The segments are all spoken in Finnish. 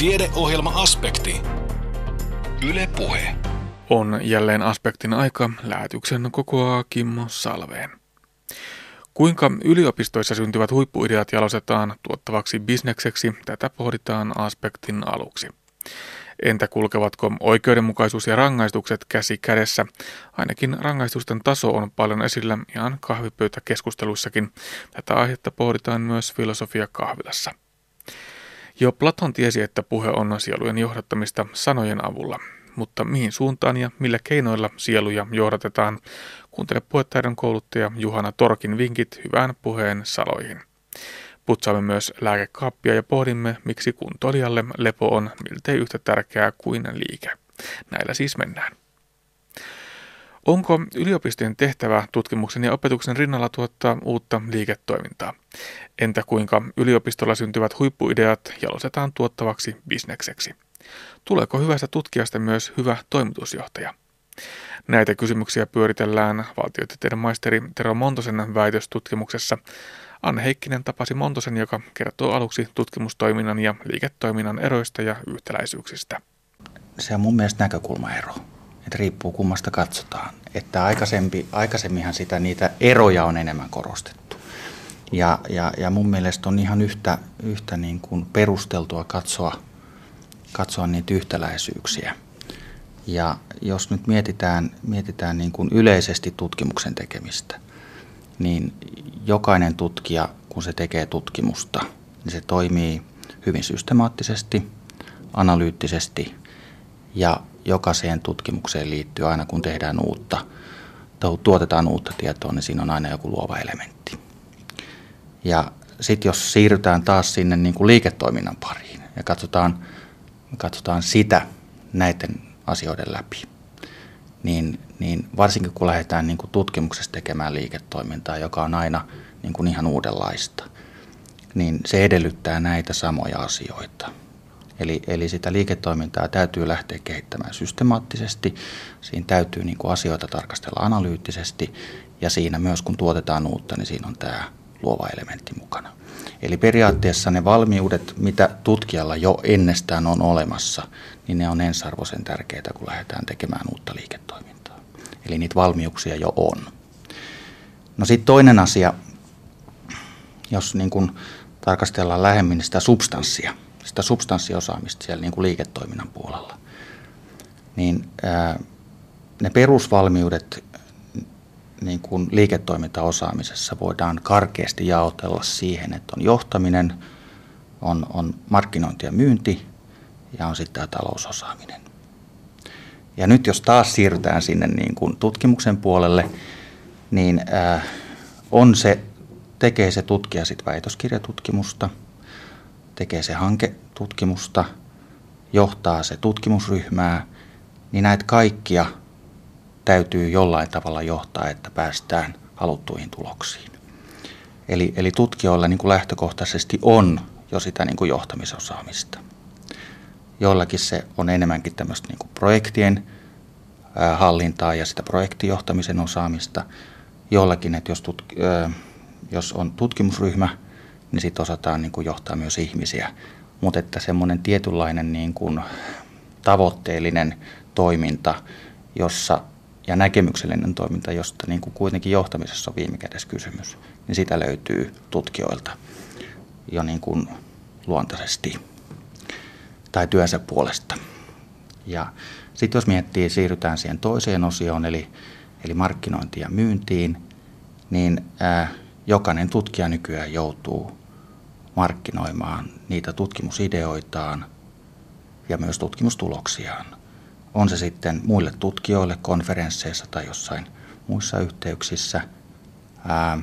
Tiedeohjelma-aspekti. Yle Puhe. On jälleen aspektin aika. Lähetyksen kokoaa Kimmo Salveen. Kuinka yliopistoissa syntyvät huippuideat jalostetaan tuottavaksi bisnekseksi, tätä pohditaan aspektin aluksi. Entä kulkevatko oikeudenmukaisuus ja rangaistukset käsi kädessä? Ainakin rangaistusten taso on paljon esillä ihan kahvipöytäkeskusteluissakin. Tätä aihetta pohditaan myös filosofia kahvilassa. Jo Platon tiesi, että puhe on sielujen johdattamista sanojen avulla. Mutta mihin suuntaan ja millä keinoilla sieluja johdatetaan? Kuuntele puhetaidon kouluttaja Juhana Torkin vinkit hyvään puheen saloihin. Putsaamme myös lääkekaappia ja pohdimme, miksi kuntoilijalle lepo on miltei yhtä tärkeää kuin liike. Näillä siis mennään. Onko yliopistojen tehtävä tutkimuksen ja opetuksen rinnalla tuottaa uutta liiketoimintaa? Entä kuinka yliopistolla syntyvät huippuideat jalostetaan tuottavaksi bisnekseksi? Tuleeko hyvästä tutkijasta myös hyvä toimitusjohtaja? Näitä kysymyksiä pyöritellään valtiotieteiden maisteri Tero Montosen väitöstutkimuksessa. Anne Heikkinen tapasi Montosen, joka kertoo aluksi tutkimustoiminnan ja liiketoiminnan eroista ja yhtäläisyyksistä. Se on mun mielestä näkökulmaero että riippuu kummasta katsotaan. Että aikaisempi, aikaisemminhan sitä niitä eroja on enemmän korostettu. Ja, ja, ja mun mielestä on ihan yhtä, yhtä niin kuin perusteltua katsoa, katsoa niitä yhtäläisyyksiä. Ja jos nyt mietitään, mietitään niin kuin yleisesti tutkimuksen tekemistä, niin jokainen tutkija, kun se tekee tutkimusta, niin se toimii hyvin systemaattisesti, analyyttisesti ja jokaiseen tutkimukseen liittyy aina kun tehdään uutta, tuotetaan uutta tietoa, niin siinä on aina joku luova elementti. Ja sitten jos siirrytään taas sinne niin kuin liiketoiminnan pariin ja katsotaan, katsotaan sitä näiden asioiden läpi, niin, niin varsinkin kun lähdetään niin kuin tutkimuksessa tekemään liiketoimintaa, joka on aina niin kuin ihan uudenlaista, niin se edellyttää näitä samoja asioita – Eli, eli sitä liiketoimintaa täytyy lähteä kehittämään systemaattisesti, siinä täytyy niin kuin asioita tarkastella analyyttisesti ja siinä myös kun tuotetaan uutta, niin siinä on tämä luova elementti mukana. Eli periaatteessa ne valmiudet, mitä tutkijalla jo ennestään on olemassa, niin ne on ensarvoisen tärkeitä, kun lähdetään tekemään uutta liiketoimintaa. Eli niitä valmiuksia jo on. No sitten toinen asia, jos niin kun tarkastellaan lähemmin sitä substanssia – sitä substanssiosaamista siellä niin kuin liiketoiminnan puolella, niin ää, ne perusvalmiudet niin kuin liiketoimintaosaamisessa voidaan karkeasti jaotella siihen, että on johtaminen, on, on markkinointi ja myynti ja on sitten tämä talousosaaminen. Ja nyt jos taas siirrytään sinne niin kuin tutkimuksen puolelle, niin ää, on se, tekee se tutkija sitten väitöskirjatutkimusta – tekee se hanketutkimusta, johtaa se tutkimusryhmää, niin näitä kaikkia täytyy jollain tavalla johtaa, että päästään haluttuihin tuloksiin. Eli, eli tutkijoilla niin kuin lähtökohtaisesti on jo sitä niin kuin johtamisosaamista. Joillakin se on enemmänkin tämmöistä niin kuin projektien hallintaa ja sitä projektijohtamisen osaamista. Joillakin, että jos, tutk- jos on tutkimusryhmä – niin sitten osataan niin kuin johtaa myös ihmisiä. Mutta että semmoinen tietynlainen niin kuin tavoitteellinen toiminta, jossa ja näkemyksellinen toiminta, josta niin kuin kuitenkin johtamisessa on viime kädessä kysymys, niin sitä löytyy tutkijoilta jo niin kuin luontaisesti tai työnsä puolesta. Ja sitten jos miettii, siirrytään siihen toiseen osioon, eli, eli markkinointiin ja myyntiin, niin ää, jokainen tutkija nykyään joutuu markkinoimaan niitä tutkimusideoitaan ja myös tutkimustuloksiaan. On se sitten muille tutkijoille konferensseissa tai jossain muissa yhteyksissä. Ää,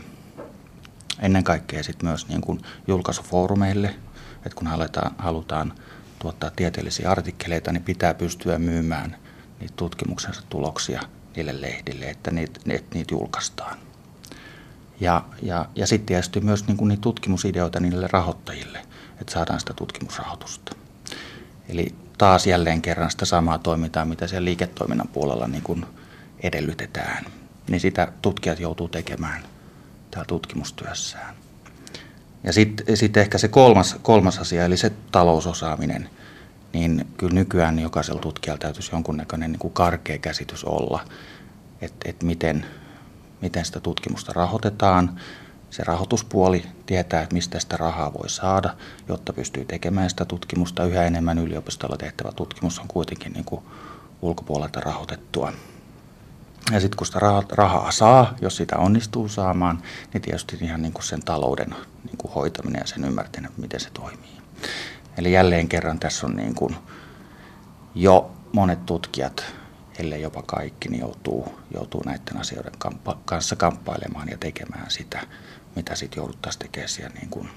ennen kaikkea sitten myös niin kuin julkaisufoorumeille, että kun halutaan, halutaan tuottaa tieteellisiä artikkeleita, niin pitää pystyä myymään niitä tutkimuksensa tuloksia niille lehdille, että niitä, että niitä julkaistaan. Ja, ja, ja sitten tietysti myös niin kuin niitä tutkimusideoita niille rahoittajille, että saadaan sitä tutkimusrahoitusta. Eli taas jälleen kerran sitä samaa toimintaa, mitä siellä liiketoiminnan puolella niin kuin edellytetään. Niin sitä tutkijat joutuu tekemään täällä tutkimustyössään. Ja sitten sit ehkä se kolmas, kolmas asia, eli se talousosaaminen. niin kyllä nykyään jokaisella tutkijalla täytyisi jonkunnäköinen niin kuin karkea käsitys olla, että, että miten, miten sitä tutkimusta rahoitetaan. Se rahoituspuoli tietää, että mistä sitä rahaa voi saada, jotta pystyy tekemään sitä tutkimusta. Yhä enemmän yliopistolla tehtävä tutkimus on kuitenkin niin kuin ulkopuolelta rahoitettua. Ja sitten kun sitä rahaa saa, jos sitä onnistuu saamaan, niin tietysti ihan niin kuin sen talouden niin kuin hoitaminen ja sen ymmärtäminen, miten se toimii. Eli jälleen kerran tässä on niin kuin jo monet tutkijat, ellei jopa kaikki, niin joutuu, joutuu näiden asioiden kamppa, kanssa kamppailemaan ja tekemään sitä, mitä sitten jouduttaisiin tekemään siellä niin kuin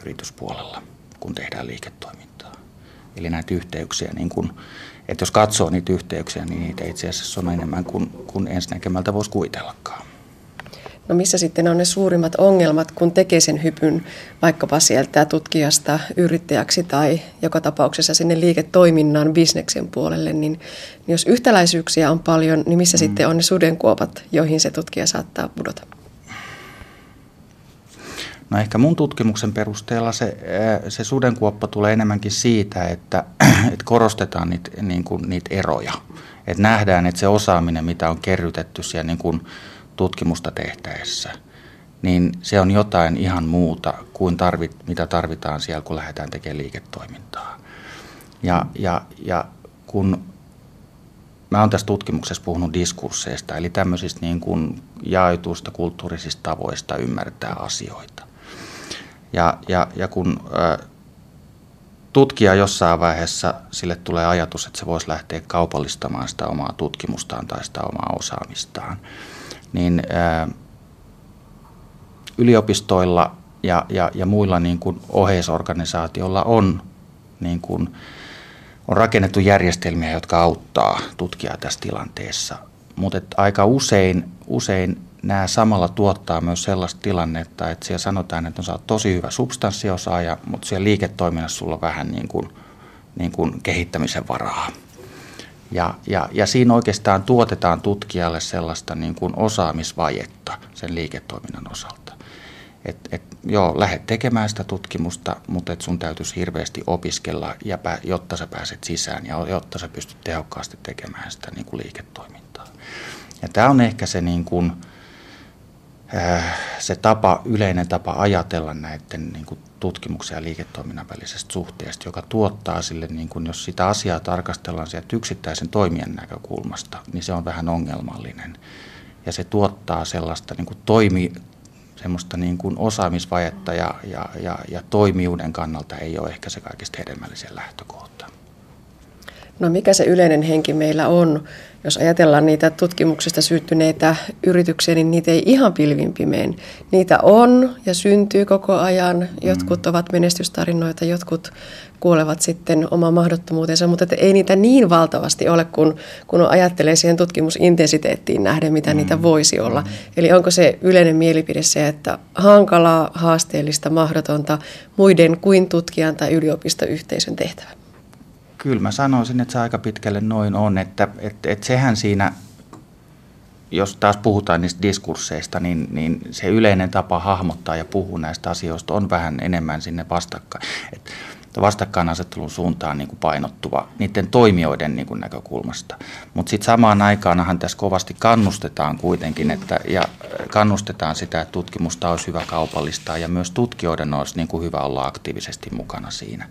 yrityspuolella, kun tehdään liiketoimintaa. Eli näitä yhteyksiä, niin kuin, että jos katsoo niitä yhteyksiä, niin niitä itse asiassa on enemmän kuin, kuin ensinäkemältä voisi kuvitellakaan. No missä sitten on ne suurimmat ongelmat, kun tekee sen hypyn vaikkapa sieltä tutkijasta yrittäjäksi tai joka tapauksessa sinne liiketoiminnan bisneksen puolelle, niin, niin jos yhtäläisyyksiä on paljon, niin missä mm. sitten on ne sudenkuopat, joihin se tutkija saattaa pudota? No ehkä mun tutkimuksen perusteella se, se sudenkuoppa tulee enemmänkin siitä, että, että korostetaan niitä, niin kuin, niitä eroja. Että nähdään, että se osaaminen, mitä on kerrytetty siellä niin kuin tutkimusta tehtäessä, niin se on jotain ihan muuta kuin tarvit, mitä tarvitaan siellä, kun lähdetään tekemään liiketoimintaa. Ja, ja, ja kun mä oon tässä tutkimuksessa puhunut diskursseista, eli tämmöisistä niin kuin jaetuista kulttuurisista tavoista ymmärtää asioita. Ja, ja, ja kun ä, tutkija jossain vaiheessa, sille tulee ajatus, että se voisi lähteä kaupallistamaan sitä omaa tutkimustaan tai sitä omaa osaamistaan, niin yliopistoilla ja, ja, ja muilla niin kuin oheisorganisaatioilla on, niin kuin, on rakennettu järjestelmiä, jotka auttaa tutkijaa tässä tilanteessa. Mutta aika usein, usein nämä samalla tuottaa myös sellaista tilannetta, että siellä sanotaan, että sä oot tosi hyvä substanssiosaaja, mutta siellä liiketoiminnassa sulla on vähän niin kuin, niin kuin kehittämisen varaa. Ja, ja, ja siinä oikeastaan tuotetaan tutkijalle sellaista niin kuin osaamisvajetta sen liiketoiminnan osalta. Et, et, joo, lähdet tekemään sitä tutkimusta, mutta et sun täytyisi hirveästi opiskella, ja pä, jotta sä pääset sisään ja jotta sä pystyt tehokkaasti tekemään sitä niin kuin liiketoimintaa. Ja tämä on ehkä se niin kuin, Äh, se tapa, yleinen tapa ajatella näiden niin kuin tutkimuksen ja liiketoiminnan välisestä suhteesta, joka tuottaa sille, niin kuin jos sitä asiaa tarkastellaan sieltä yksittäisen toimijan näkökulmasta, niin se on vähän ongelmallinen. Ja se tuottaa sellaista niin kuin toimi, semmoista niin kuin osaamisvajetta ja, ja, ja, ja toimijuuden kannalta ei ole ehkä se kaikista hedelmällisen lähtökohta. No mikä se yleinen henki meillä on? Jos ajatellaan niitä tutkimuksesta syttyneitä yrityksiä, niin niitä ei ihan pilvin pimeen. Niitä on ja syntyy koko ajan. Jotkut ovat menestystarinoita, jotkut kuolevat sitten omaan mahdottomuutensa, mutta että ei niitä niin valtavasti ole, kun, kun ajattelee siihen tutkimusintensiteettiin nähden, mitä mm. niitä voisi olla. Mm. Eli onko se yleinen mielipide se, että hankalaa, haasteellista, mahdotonta muiden kuin tutkijan tai yliopistoyhteisön tehtävä? Kyllä mä sanoisin, että se aika pitkälle noin on, että, että, että sehän siinä, jos taas puhutaan niistä diskursseista, niin, niin se yleinen tapa hahmottaa ja puhua näistä asioista on vähän enemmän sinne vastakkain. Että vastakkainasettelun suuntaan niin kuin painottuva niiden toimijoiden niin kuin näkökulmasta. Mutta sitten samaan aikaanhan tässä kovasti kannustetaan kuitenkin, että, ja kannustetaan sitä, että tutkimusta olisi hyvä kaupallistaa ja myös tutkijoiden olisi niin kuin hyvä olla aktiivisesti mukana siinä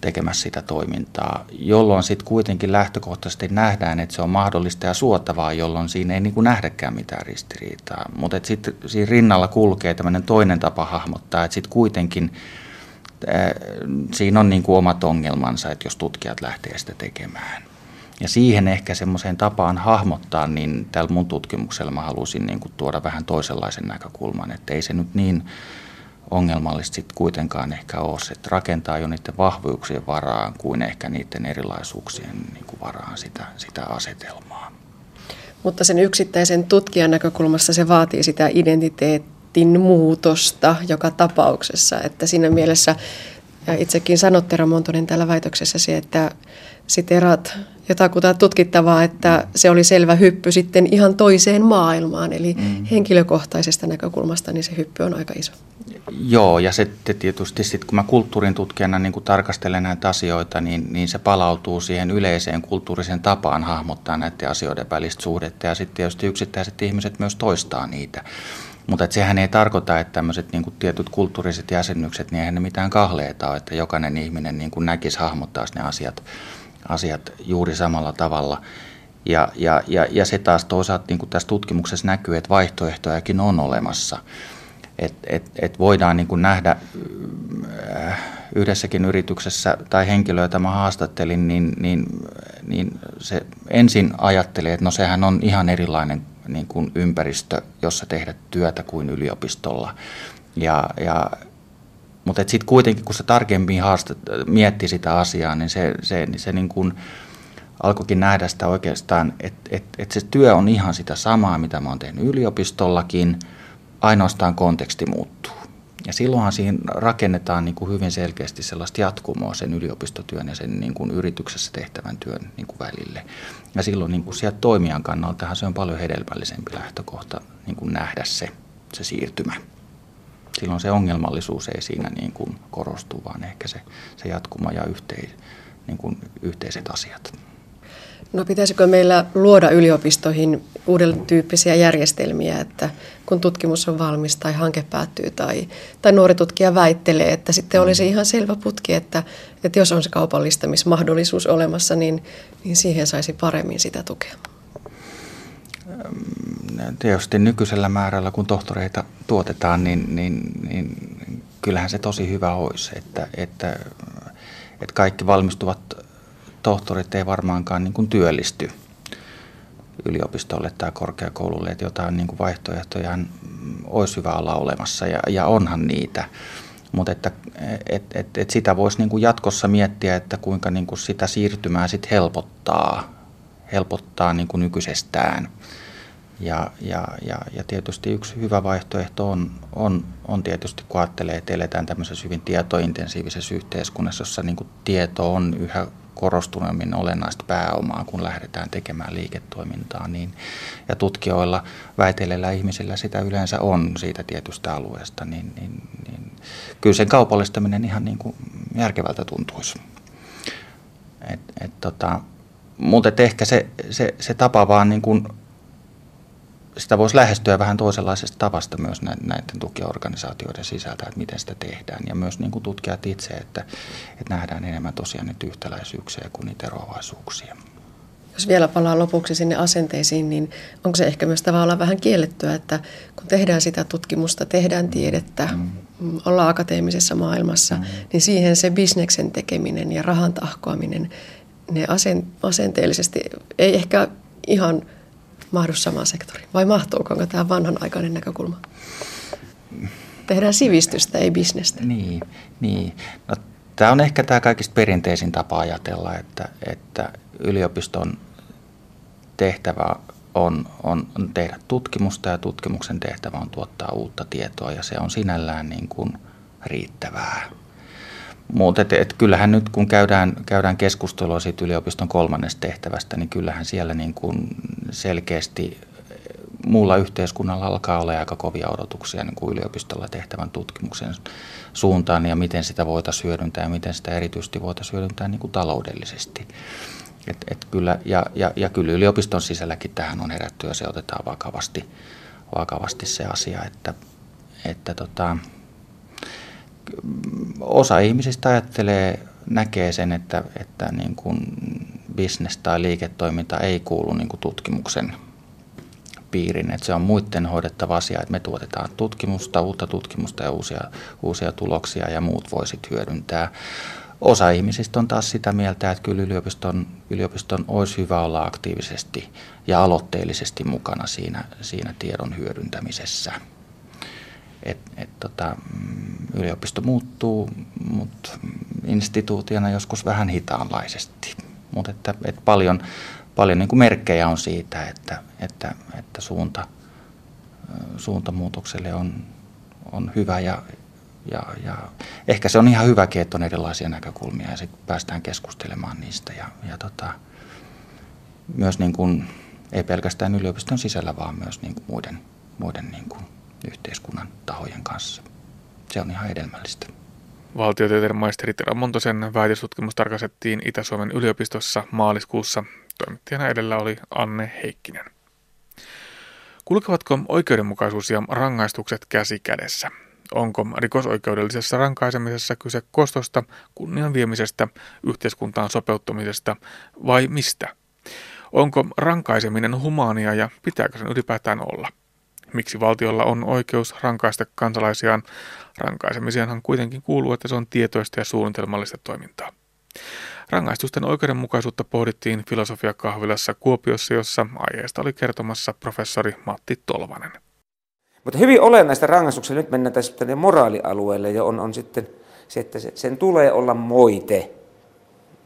tekemässä sitä toimintaa, jolloin sitten kuitenkin lähtökohtaisesti nähdään, että se on mahdollista ja suotavaa, jolloin siinä ei niin kuin nähdäkään mitään ristiriitaa. Mutta sitten siinä rinnalla kulkee tämmöinen toinen tapa hahmottaa, että sitten kuitenkin äh, siinä on niin kuin omat ongelmansa, että jos tutkijat lähtee sitä tekemään. Ja siihen ehkä semmoiseen tapaan hahmottaa, niin tällä mun tutkimuksella mä halusin niin kuin tuoda vähän toisenlaisen näkökulman, että ei se nyt niin ongelmallista sitten kuitenkaan ehkä ole se, että rakentaa jo niiden vahvuuksien varaan kuin ehkä niiden erilaisuuksien niin kuin varaan sitä, sitä asetelmaa. Mutta sen yksittäisen tutkijan näkökulmassa se vaatii sitä identiteetin muutosta joka tapauksessa, että siinä mielessä Ja itsekin sanot Tero Montonen täällä väitöksessäsi, että siterat jotakuta tutkittavaa, että se oli selvä hyppy sitten ihan toiseen maailmaan. Eli mm. henkilökohtaisesta näkökulmasta niin se hyppy on aika iso. Joo, ja sitten tietysti sit, kun mä kulttuurin tutkijana niin kun tarkastelen näitä asioita, niin, niin se palautuu siihen yleiseen kulttuurisen tapaan hahmottaa näiden asioiden välistä suhdetta. Ja sitten tietysti yksittäiset ihmiset myös toistaa niitä. Mutta sehän ei tarkoita, että tämmöiset niin tietyt kulttuuriset jäsennykset, niin eihän ne mitään kahleita ole, että jokainen ihminen niin näkisi hahmottaa ne asiat asiat juuri samalla tavalla. Ja, ja, ja, ja se taas toisaalta niin kuin tässä tutkimuksessa näkyy, että vaihtoehtojakin on olemassa. Et, et, et voidaan niin kuin nähdä äh, yhdessäkin yrityksessä tai henkilöä, jota mä haastattelin, niin, niin, niin se ensin ajattelee, että no sehän on ihan erilainen niin kuin ympäristö, jossa tehdä työtä kuin yliopistolla. Ja, ja mutta sitten kuitenkin, kun se tarkemmin haastat, mietti sitä asiaa, niin se, se, niin se niin kuin alkoikin nähdä sitä oikeastaan, että et, et se työ on ihan sitä samaa, mitä mä oon tehnyt yliopistollakin, ainoastaan konteksti muuttuu. Ja silloinhan siinä rakennetaan niin kuin hyvin selkeästi sellaista jatkumoa sen yliopistotyön ja sen niin kuin yrityksessä tehtävän työn niin kuin välille. Ja silloin niin kuin sieltä toimijan kannalta se on paljon hedelmällisempi lähtökohta niin kuin nähdä se, se siirtymä silloin se ongelmallisuus ei siinä niin kuin korostu, vaan ehkä se, se jatkuma ja yhteis, niin kuin yhteiset asiat. No pitäisikö meillä luoda yliopistoihin uuden tyyppisiä järjestelmiä, että kun tutkimus on valmis tai hanke päättyy tai, tai nuori tutkija väittelee, että sitten olisi ihan selvä putki, että, että jos on se kaupallistamismahdollisuus olemassa, niin, niin siihen saisi paremmin sitä tukea. Tietysti nykyisellä määrällä, kun tohtoreita tuotetaan, niin, niin, niin kyllähän se tosi hyvä olisi, että, että, että kaikki valmistuvat tohtorit ei varmaankaan niin kuin työllisty yliopistolle tai korkeakoululle, että jotain niin kuin vaihtoehtoja olisi hyvä olla olemassa ja, ja onhan niitä. Mutta että et, et, et sitä voisi niin kuin jatkossa miettiä, että kuinka niin kuin sitä siirtymää sit helpottaa, helpottaa niin kuin nykyisestään. Ja, ja, ja, ja tietysti yksi hyvä vaihtoehto on, on, on tietysti, kun ajattelee, että eletään tämmöisessä hyvin tietointensiivisessä yhteiskunnassa, jossa niin tieto on yhä korostuneemmin olennaista pääomaa, kun lähdetään tekemään liiketoimintaa. Niin, ja tutkijoilla, väiteleillä ihmisillä sitä yleensä on siitä tietystä alueesta, niin, niin, niin kyllä sen kaupallistaminen ihan niin kuin järkevältä tuntuisi. Et, et tota, mutta ehkä se, se, se tapa vaan niin kuin sitä voisi lähestyä vähän toisenlaisesta tavasta myös näiden tukiorganisaatioiden sisältä, että miten sitä tehdään. Ja myös niin kuin tutkijat itse, että, että nähdään enemmän tosiaan niitä yhtäläisyyksiä kuin niitä eroavaisuuksia. Jos vielä palaa lopuksi sinne asenteisiin, niin onko se ehkä myös tavallaan vähän kiellettyä, että kun tehdään sitä tutkimusta, tehdään tiedettä, mm. mm ollaan akateemisessa maailmassa, mm. niin siihen se bisneksen tekeminen ja rahan tahkoaminen, ne asenteellisesti ei ehkä ihan – mahdu samaan sektoriin? Vai mahtuuko, onko tämä vanhanaikainen näkökulma? Tehdään sivistystä, ei bisnestä. Niin, niin. No, tämä on ehkä tämä kaikista perinteisin tapa ajatella, että, että yliopiston tehtävä on, on, tehdä tutkimusta ja tutkimuksen tehtävä on tuottaa uutta tietoa ja se on sinällään niin kuin riittävää. Mutta et, et kyllähän nyt kun käydään, käydään keskustelua siitä yliopiston kolmannesta tehtävästä, niin kyllähän siellä niin kuin selkeästi muulla yhteiskunnalla alkaa olla aika kovia odotuksia niin kuin yliopistolla tehtävän tutkimuksen suuntaan ja miten sitä voitaisiin hyödyntää ja miten sitä erityisesti voitaisiin hyödyntää niin kuin taloudellisesti. Et, et kyllä, ja, ja, ja kyllä yliopiston sisälläkin tähän on herätty ja se otetaan vakavasti, vakavasti se asia, että, että tota, osa ihmisistä ajattelee, näkee sen, että, että niin kuin business tai liiketoiminta ei kuulu niin kuin tutkimuksen piirin, että se on muiden hoidettava asia, että me tuotetaan tutkimusta, uutta tutkimusta ja uusia, uusia tuloksia ja muut voisit hyödyntää. Osa ihmisistä on taas sitä mieltä, että kyllä yliopiston, yliopiston olisi hyvä olla aktiivisesti ja aloitteellisesti mukana siinä, siinä tiedon hyödyntämisessä. Et, et tota, mm, yliopisto muuttuu, mutta instituutiona joskus vähän hitaanlaisesti. Mutta että, et paljon, paljon niin kuin merkkejä on siitä, että, että, että suunta, suuntamuutokselle on, on hyvä ja ja, ja ehkä se on ihan hyväkin, että on erilaisia näkökulmia ja sitten päästään keskustelemaan niistä. Ja, ja tota, myös niin kuin, ei pelkästään yliopiston sisällä, vaan myös niin kuin muiden, muiden niin kuin yhteiskunnan tahojen kanssa. Se on ihan hedelmällistä. Valtiotieteiden maisteri Tero Montosen väitöstutkimus tarkastettiin Itä-Suomen yliopistossa maaliskuussa. Toimittajana edellä oli Anne Heikkinen. Kulkevatko oikeudenmukaisuus ja rangaistukset käsi kädessä? Onko rikosoikeudellisessa rankaisemisessa kyse kostosta, kunnian viemisestä, yhteiskuntaan sopeuttamisesta vai mistä? Onko rankaiseminen humaania ja pitääkö sen ylipäätään olla? Miksi valtiolla on oikeus rankaista kansalaisiaan? Rankaisemiseenhan kuitenkin kuuluu, että se on tietoista ja suunnitelmallista toimintaa. Rangaistusten oikeudenmukaisuutta pohdittiin filosofiakahvilassa Kuopiossa, jossa aiheesta oli kertomassa professori Matti Tolvanen. Mutta hyvin olennaista rangaistuksia, nyt mennään tässä tänne moraalialueelle, ja on, on sitten se, että sen tulee olla moite.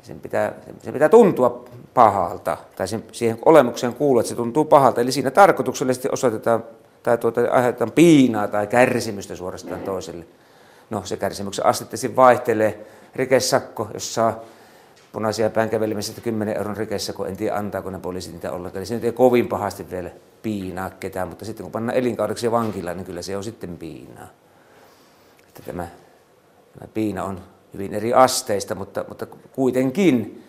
Sen pitää, sen pitää tuntua pahalta, tai sen, siihen olemukseen kuuluu, että se tuntuu pahalta. Eli siinä tarkoituksellisesti osoitetaan tai tuota, aiheutetaan piinaa tai kärsimystä suorastaan toiselle. No se kärsimyksen aste vaihtelee. Rikesakko, jos saa punaisia päänkävelimisestä 10 euron rikessä, kun en tiedä antaako ne poliisit niitä ollenkaan. Eli se nyt ei kovin pahasti vielä piinaa ketään, mutta sitten kun pannaan elinkaudeksi vankilaan, niin kyllä se on sitten piinaa. Että tämä, tämä piina on hyvin eri asteista, mutta, mutta kuitenkin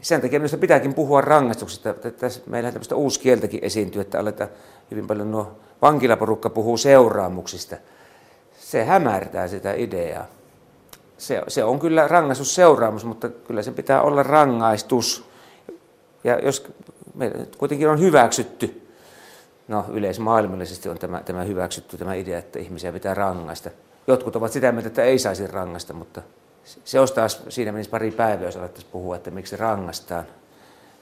sen takia minusta pitääkin puhua rangaistuksista. Tässä meillä tämmöistä uuskieltäkin esiintyy, että aletaan hyvin paljon nuo vankilaporukka puhuu seuraamuksista. Se hämärtää sitä ideaa se, se on kyllä rangaistusseuraamus, mutta kyllä se pitää olla rangaistus. Ja jos me kuitenkin on hyväksytty, no yleismaailmallisesti on tämä, tämä hyväksytty tämä idea, että ihmisiä pitää rangaista. Jotkut ovat sitä mieltä, että ei saisi rangaista, mutta se olisi taas, siinä menisi pari päivää, jos alettaisiin puhua, että miksi rangaistaan.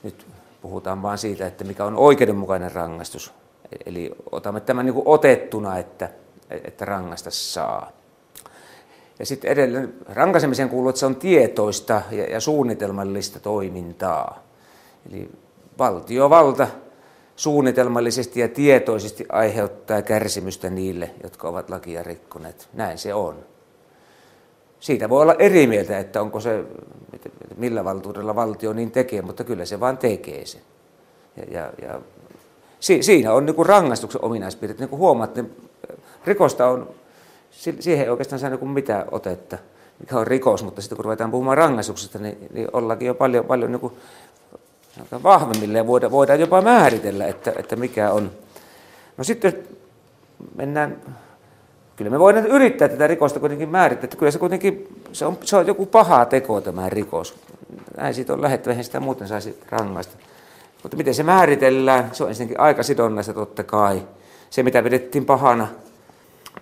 Nyt puhutaan vain siitä, että mikä on oikeudenmukainen rangaistus. Eli otamme tämän niin otettuna, että, että rangaista saa. Ja sitten edelleen rankaisemiseen kuuluu, että se on tietoista ja, ja suunnitelmallista toimintaa. Eli valtiovalta suunnitelmallisesti ja tietoisesti aiheuttaa kärsimystä niille, jotka ovat lakia rikkoneet. Näin se on. Siitä voi olla eri mieltä, että onko se, millä valtuudella valtio niin tekee, mutta kyllä se vaan tekee sen. Ja, ja, ja siinä on niin rangaistuksen ominaispiirteet. Niin kuin huomaat, niin rikosta on siihen ei oikeastaan saa niin mitään otetta, mikä on rikos, mutta sitten kun ruvetaan puhumaan rangaistuksesta, niin, niin ollaankin jo paljon, paljon niin kuin vahvemmille ja voidaan, voidaan jopa määritellä, että, että mikä on. No sitten mennään, kyllä me voidaan yrittää tätä rikosta kuitenkin määrittää, että kyllä se kuitenkin, se on, se on joku paha teko tämä rikos. Näin siitä on lähettävä, eihän sitä muuten saisi rangaista. Mutta miten se määritellään, se on ensinnäkin aika sidonnaista totta kai. Se, mitä vedettiin pahana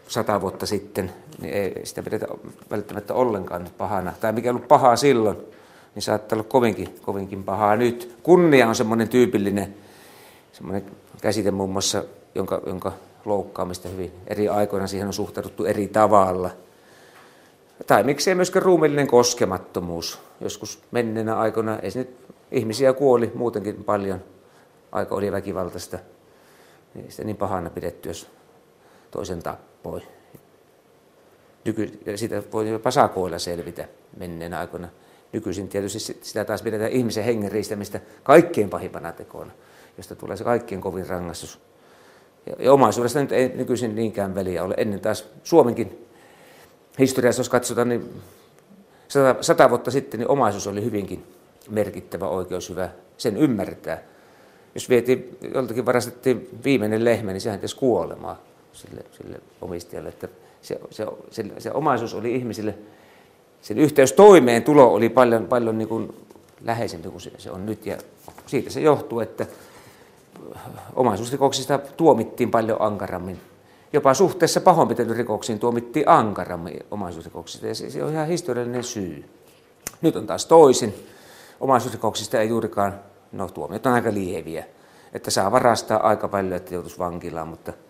sata vuotta sitten, niin ei sitä pidetä välttämättä ollenkaan pahana. Tai mikä on ollut pahaa silloin, niin saattaa olla kovinkin, kovinkin pahaa nyt. Kunnia on semmoinen tyypillinen semmoinen käsite muun muassa, jonka, jonka loukkaamista hyvin eri aikoina siihen on suhtauduttu eri tavalla. Tai miksei myöskään ruumillinen koskemattomuus. Joskus menneenä aikoina, ei nyt ihmisiä kuoli muutenkin paljon, aika oli väkivaltaista. Niin sitä niin pahana pidetty, jos toisen tappoi. Nyky, siitä voi jopa sakoilla selvitä menneenä aikoina. Nykyisin tietysti sitä taas pidetään ihmisen hengen riistämistä kaikkein pahimpana tekoona, josta tulee se kaikkien kovin rangaistus. Ja, omaisuudesta nyt ei nykyisin niinkään väliä ole. Ennen taas Suomenkin historiassa, jos katsotaan, niin sata, sata vuotta sitten niin omaisuus oli hyvinkin merkittävä oikeus, hyvä sen ymmärtää. Jos vietiin, joltakin varastettiin viimeinen lehmä, niin sehän tietysti kuolemaa sille, sille omistajalle. Että se, se, se, se omaisuus oli ihmisille, sen yhteys toimeen tulo oli paljon, paljon niin kuin läheisempi kuin se on nyt. Ja siitä se johtuu, että omaisuusrikoksista tuomittiin paljon ankarammin. Jopa suhteessa pahoinpitelyrikoksiin tuomittiin ankarammin omaisuusrikoksista, ja se, on ihan historiallinen syy. Nyt on taas toisin. Omaisuusrikoksista ei juurikaan, no tuomiot on aika lieviä, että saa varastaa aika paljon, että joutuisi vankilaan, mutta –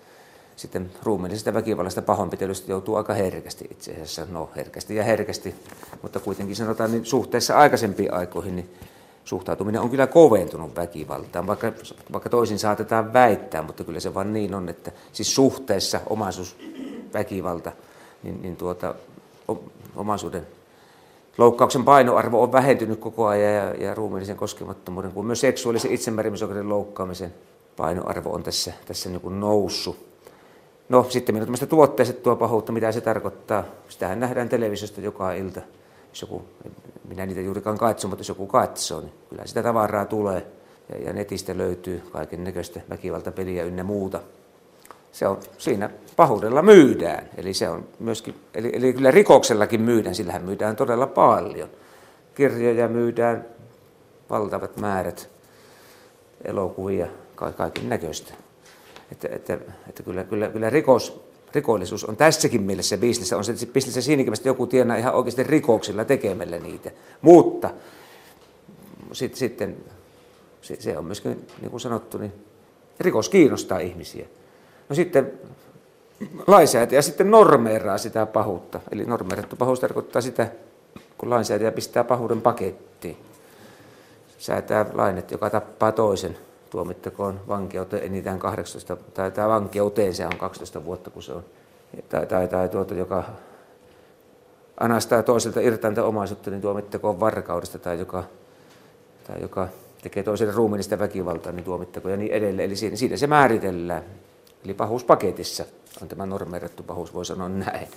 sitten ruumiillisesta väkivallasta pahoinpitelystä joutuu aika herkästi itse asiassa, no herkästi ja herkästi, mutta kuitenkin sanotaan niin suhteessa aikaisempiin aikoihin, niin suhtautuminen on kyllä koventunut väkivaltaan, vaikka, vaikka toisin saatetaan väittää, mutta kyllä se vaan niin on, että siis suhteessa omaisuusväkivalta niin, niin tuota, omaisuuden loukkauksen painoarvo on vähentynyt koko ajan ja, ja ruumiillisen koskemattomuuden kuin myös seksuaalisen itsemääräämisoikeuden loukkaamisen painoarvo on tässä, tässä niin kuin noussut. No sitten meillä on tämmöistä tuotteistettua pahuutta, mitä se tarkoittaa. Sitähän nähdään televisiosta joka ilta. Jos joku, minä niitä juurikaan katso, mutta jos joku katsoo, niin kyllä sitä tavaraa tulee. Ja, ja netistä löytyy kaiken näköistä väkivaltapeliä ynnä muuta. Se on siinä pahuudella myydään. Eli, se on myöskin, eli, eli kyllä rikoksellakin myydään, sillähän myydään todella paljon. Kirjoja myydään valtavat määrät, elokuvia, kaiken näköistä. Että, että, että kyllä, kyllä, kyllä rikos, rikollisuus on tässäkin mielessä bisnes. On se bisnes siinäkin, että joku tienaa ihan oikeasti rikoksilla tekemällä niitä. Mutta sit, sitten se, se on myöskin, niin kuin sanottu, niin rikos kiinnostaa ihmisiä. No sitten lainsäätäjä sitten normeeraa sitä pahuutta. Eli normeerattu pahuus tarkoittaa sitä, kun lainsäätäjä pistää pahuuden pakettiin. Säätää lainet, joka tappaa toisen, tuomittakoon vankeuteen enintään 18, tai tämä vankeuteen se on 12 vuotta, kun se on. Tai, tai, tai tuota, joka anastaa toiselta irtainta omaisuutta, niin tuomittakoon varkaudesta, tai joka, tai joka tekee toiselle ruumiillista väkivaltaa, niin tuomittakoon ja niin edelleen. Eli siinä, siinä se määritellään. Eli pahuuspaketissa on tämä normeerattu pahuus, voi sanoa näin.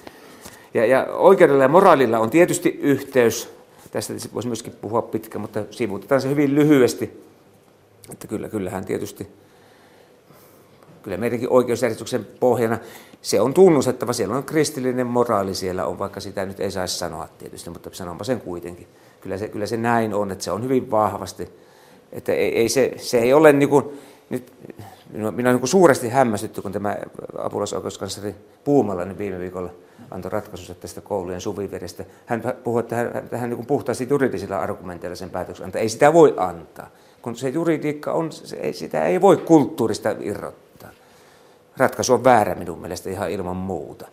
Ja, ja oikeudella ja moraalilla on tietysti yhteys, tästä voisi myöskin puhua pitkä, mutta sivutetaan se hyvin lyhyesti, että kyllä, kyllähän tietysti, kyllä meidänkin oikeusjärjestyksen pohjana se on tunnustettava, siellä on kristillinen moraali, siellä on, vaikka sitä nyt ei saisi sanoa tietysti, mutta sanonpa sen kuitenkin. Kyllä se, kyllä se näin on, että se on hyvin vahvasti, että ei, ei se, se ei ole niin kuin, nyt minua, minua niin suuresti hämmästytty, kun tämä apulaisoikeuskansleri Puumalainen viime viikolla antoi ratkaisunsa tästä koulujen suvivedestä. Hän puhui, että hän, hän niin puhtaasti juridisilla argumenteilla sen päätöksen antaa. Ei sitä voi antaa, kun se juridiikka on, se sitä ei voi kulttuurista irrottaa. Ratkaisu on väärä minun mielestä ihan ilman muuta.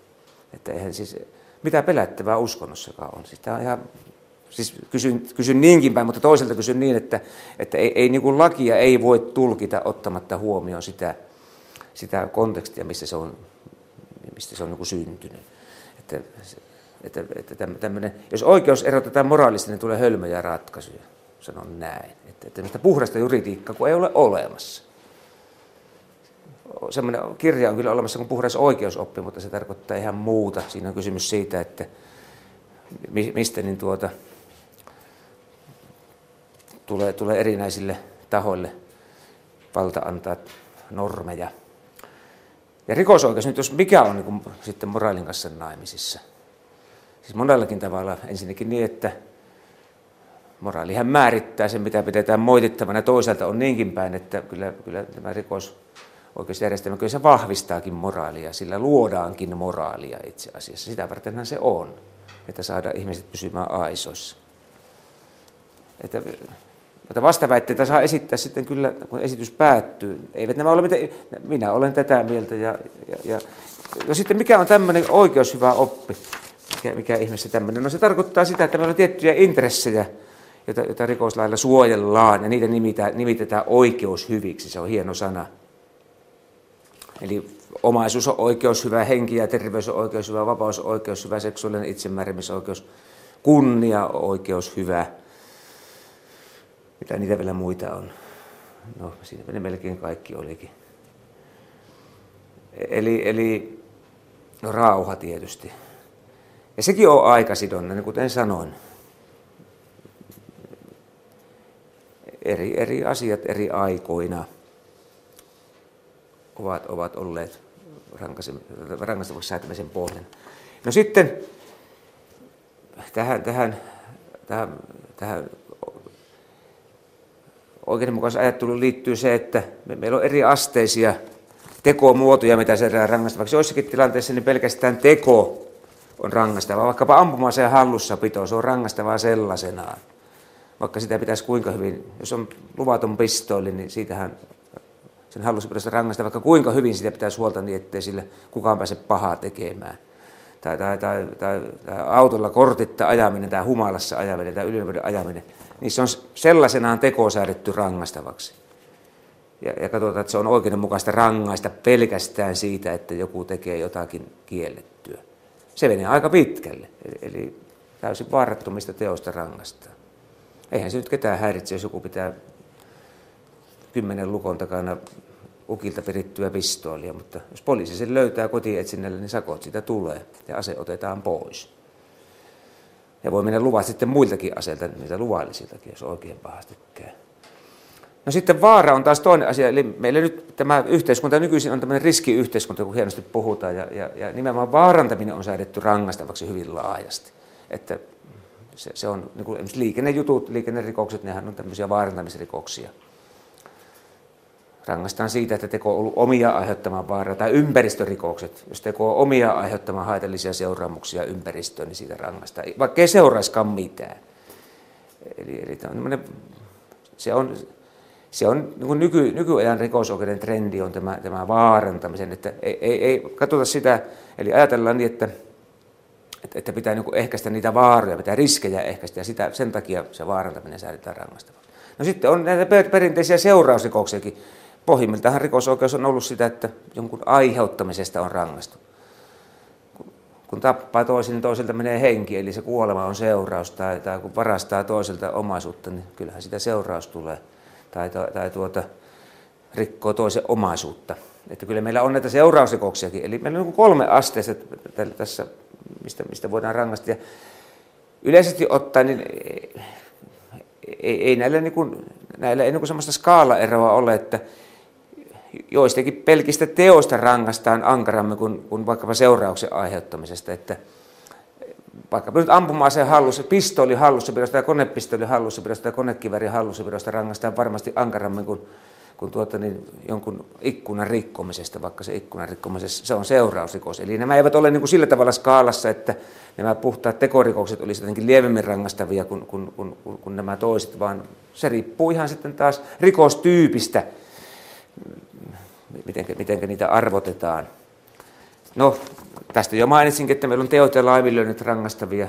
Että eihän siis, mitä pelättävää uskonnossakaan on. Sitä on ihan Siis kysyn, kysyn niinkin päin, mutta toiselta kysyn niin, että, että ei, ei niin kuin lakia ei voi tulkita ottamatta huomioon sitä, sitä kontekstia, missä se on, mistä se on niin kuin syntynyt. Että, että, että tämmöinen, jos oikeus erotetaan moraalista, niin tulee hölmöjä ratkaisuja, sanon näin. Että, että puhdasta juridiikkaa, kun ei ole olemassa. Semmoinen kirja on kyllä olemassa kuin puhdas oikeusoppi, mutta se tarkoittaa ihan muuta. Siinä on kysymys siitä, että mistä niin tuota, tulee, tulee erinäisille tahoille valta antaa normeja. Ja rikosoikeus nyt, jos mikä on niin kuin, sitten moraalin kanssa naimisissa. Siis monellakin tavalla ensinnäkin niin, että moraalihan määrittää sen, mitä pidetään moitittavana. Toisaalta on niinkin päin, että kyllä, kyllä tämä rikosoikeusjärjestelmä kyllä se vahvistaakin moraalia, sillä luodaankin moraalia itse asiassa. Sitä vartenhan se on, että saada ihmiset pysymään aisoissa. Että mutta vastaväitteitä saa esittää sitten kyllä, kun esitys päättyy. Eivät nämä ole mitä, minä olen tätä mieltä. Ja, ja, ja, no sitten mikä on tämmöinen oikeushyvä oppi? Mikä, mikä ihmeessä tämmöinen? No se tarkoittaa sitä, että meillä on tiettyjä intressejä, joita, joita rikoslailla suojellaan, ja niitä nimitetään, nimitetään oikeushyviksi. Se on hieno sana. Eli omaisuus on oikeushyvä, henki ja terveys on oikeushyvä, vapaus on oikeushyvä, seksuaalinen itsemääräämisoikeus, kunnia on oikeushyvä mitä niitä vielä muita on. No, siinä ne melkein kaikki olikin. Eli, eli no, rauha tietysti. Ja sekin on aikasidonnainen, kuten sanoin. Eri, eri asiat eri aikoina ovat, ovat olleet rangaistavaksi säätämisen pohjan. No sitten tähän, tähän, tähän, tähän oikeudenmukaisuusajatteluun liittyy se, että meillä on eri asteisia tekomuotoja, mitä se rangaistavaksi. Joissakin tilanteissa niin pelkästään teko on rangaistava. Vaikkapa ampumaseen hallussapito, se on rangaistavaa sellaisenaan. Vaikka sitä pitäisi kuinka hyvin, jos on luvaton pistooli, niin siitähän sen hallussapidosta rangaista, vaikka kuinka hyvin sitä pitäisi huolta niin, ettei sille kukaan pääse pahaa tekemään. Tai, tai, tai, tai, tai autolla kortitta ajaminen tai humalassa ajaminen tai ylinopeuden ajaminen niissä on sellaisenaan teko säädetty rangaistavaksi. Ja, ja katsotaan, että se on oikeudenmukaista rangaista pelkästään siitä, että joku tekee jotakin kiellettyä. se menee aika pitkälle. Eli täysin vaarattomista teoista rangaistaan. Eihän se nyt ketään häiritse, jos joku pitää kymmenen lukon takana ukilta perittyä pistoolia, mutta jos poliisi sen löytää kotietsinnällä, niin sakot siitä tulee ja ase otetaan pois. Ja voi mennä luvat sitten muiltakin aseilta, niitä luvallisiltakin, jos oikein pahasti käy. No sitten vaara on taas toinen asia, eli meillä nyt tämä yhteiskunta nykyisin on tämmöinen riskiyhteiskunta, kun hienosti puhutaan, ja, ja, ja nimenomaan vaarantaminen on säädetty rangaistavaksi hyvin laajasti. Että se, se on niin kuin liikennejutut, liikennerikokset, nehän on tämmöisiä vaarantamisrikoksia. Rangaistaan siitä, että teko on ollut omia aiheuttamaan vaaraa, tai ympäristörikokset. Jos teko on omia aiheuttamaan haitallisia seuraamuksia ympäristöön, niin siitä rangaistaan, vaikka ei seuraiskaan mitään. Eli, eli on se on, se on niin nyky, nykyajan rikosoikeuden trendi on tämä, tämä vaarantamisen, että ei, ei, ei katsota sitä, eli ajatellaan niin, että, että, että pitää niin ehkäistä niitä vaaroja, pitää riskejä ehkäistä, ja sitä, sen takia se vaarantaminen säädetään rangaistavaksi. No sitten on näitä perinteisiä seurausrikoksiakin. Pohjimmiltaan rikosoikeus on ollut sitä, että jonkun aiheuttamisesta on rangaistu. Kun tappaa toisen, niin toiselta menee henki, eli se kuolema on seuraus, tai, tai kun varastaa toiselta omaisuutta, niin kyllähän sitä seuraus tulee tai, tai tuota, rikkoo toisen omaisuutta. Että kyllä meillä on näitä seurausrikoksiakin. Eli meillä on kolme asteista tässä, mistä, mistä voidaan rangaista. Ja yleisesti ottaen, niin ei, ei näillä, niin kuin, näillä ei niin sellaista skaalaeroa ole, että joistakin pelkistä teoista rangaistaan ankarammin kuin, kuin vaikkapa seurauksen aiheuttamisesta. Että, vaikka nyt ampuma-aseen hallussa, pistooli hallussapidosta ja konepistooli hallussapidosta ja konekiväri hallussapidosta rangaistaan varmasti ankarammin kuin, kuin tuota, niin jonkun ikkunan rikkomisesta, vaikka se ikkunan rikkomisesta, se on seurausrikos. Eli nämä eivät ole niin kuin sillä tavalla skaalassa, että nämä puhtaat tekorikokset olisivat jotenkin lievemmin rangaistavia kuin, kuin, kuin, kuin, kuin nämä toiset, vaan se riippuu ihan sitten taas rikostyypistä, miten, miten niitä arvotetaan. No, tästä jo mainitsinkin, että meillä on teot ja laiminlyönnit rangaistavia.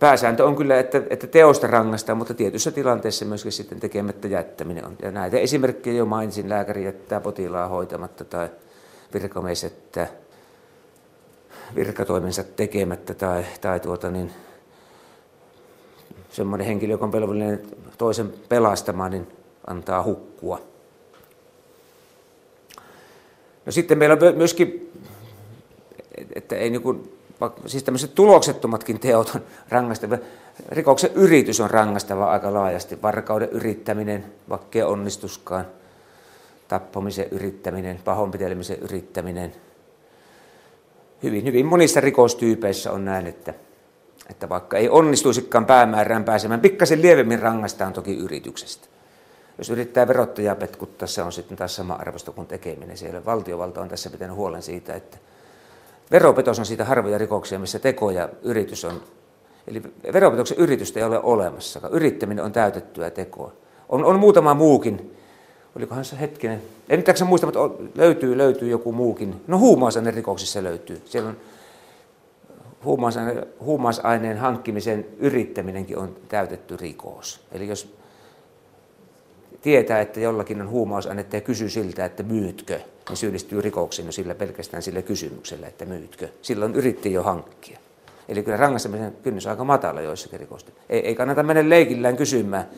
Pääsääntö on kyllä, että, että teosta rangaistaan, mutta tietyissä tilanteissa myöskin sitten tekemättä jättäminen on. Ja näitä esimerkkejä jo mainitsin, lääkäri jättää potilaan hoitamatta tai virkamies jättää virkatoimensa tekemättä tai, tai tuota niin, semmoinen henkilö, joka on velvollinen toisen pelastamaan, niin antaa hukkua. No sitten meillä on myöskin, että ei niin kuin, siis tämmöiset tuloksettomatkin teot on rangaistavia. Rikoksen yritys on rangaistava aika laajasti. Varkauden yrittäminen, vaikka ei onnistuskaan. Tappamisen yrittäminen, pahoinpitelemisen yrittäminen. Hyvin, hyvin monissa rikostyypeissä on näin, että, että vaikka ei onnistuisikaan päämäärään pääsemään, pikkasen lievemmin rangaistaan toki yrityksestä. Jos yrittää verottajaa petkuttaa, se on sitten taas sama arvosto kuin tekeminen. Siellä valtiovalta on tässä pitänyt huolen siitä, että veropetos on siitä harvoja rikoksia, missä teko ja yritys on. Eli veropetoksen yritystä ei ole olemassa. Yrittäminen on täytettyä tekoa. On, on muutama muukin. Olikohan se hetkinen? En nyt muista, mutta löytyy, löytyy joku muukin. No huumausaineen rikoksissa löytyy. Siellä on huumausaineen, huumausaineen hankkimisen yrittäminenkin on täytetty rikos. Eli jos tietää, että jollakin on huumausainetta ja kysyy siltä, että myytkö, niin syyllistyy rikoksiin no sillä pelkästään sillä kysymyksellä, että myytkö. Silloin yritti jo hankkia. Eli kyllä rangaistamisen kynnys on aika matala joissakin rikosta. Ei, ei kannata mennä leikillään kysymään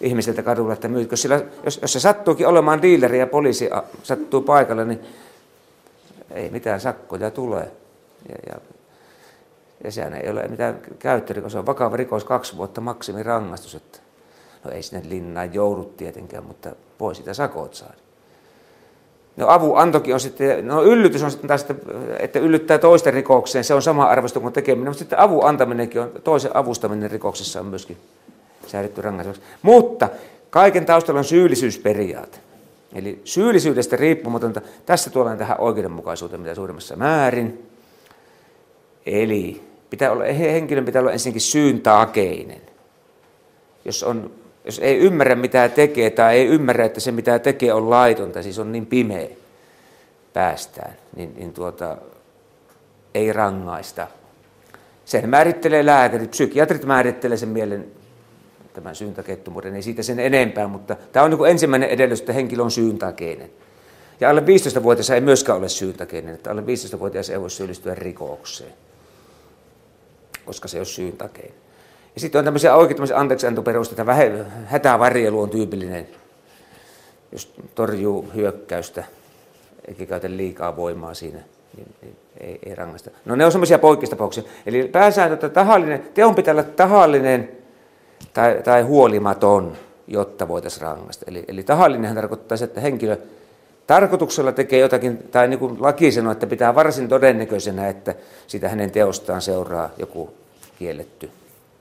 ihmiseltä kadulla, että myytkö. Sillä jos, jos se sattuukin olemaan diileri ja poliisi sattuu paikalle, niin ei mitään sakkoja tule. Ja, ja, ja sehän ei ole mitään käyttörikos, se on vakava rikos, kaksi vuotta maksimirangaistus. Että No ei sinne linnaan joudu tietenkään, mutta voi sitä sakot saada. No antokin on sitten, no yllytys on sitten taas, että yllyttää toisten rikokseen, se on sama arvosto kuin tekeminen, mutta sitten avun antaminenkin on, toisen avustaminen rikoksessa on myöskin säädetty rangaistavaksi. Mutta kaiken taustalla on syyllisyysperiaate. Eli syyllisyydestä riippumatonta, tässä tuollaan tähän oikeudenmukaisuuteen mitä suurimmassa määrin. Eli pitää olla, henkilön pitää olla ensinnäkin syyntakeinen. Jos on jos ei ymmärrä mitä tekee tai ei ymmärrä, että se mitä tekee on laitonta, siis on niin pimeä päästään, niin, niin tuota, ei rangaista. Sen määrittelee lääkärit, psykiatrit määrittelee sen mielen tämän syyntakettomuuden, ei siitä sen enempää, mutta tämä on niin ensimmäinen edellytys, että henkilö on syyntakeinen. Ja alle 15-vuotias ei myöskään ole syyntakeinen, että alle 15-vuotias ei voi syyllistyä rikokseen, koska se ei ole syyntakeinen. Ja sitten on tämmöisiä oikein tämmöisiä anteeksiantoperusteita, hätävarjelu on tyypillinen, jos torjuu hyökkäystä eikä käytä liikaa voimaa siinä, niin, niin ei, ei rangaista. No ne on semmoisia poikkeistapauksia. Eli pääsääntö, että tahallinen, teon pitää olla tahallinen tai, tai huolimaton, jotta voitaisiin rangaista. Eli, eli tahallinenhan tarkoittaa että henkilö tarkoituksella tekee jotakin, tai niin kuin laki sanoo, että pitää varsin todennäköisenä, että sitä hänen teostaan seuraa joku kielletty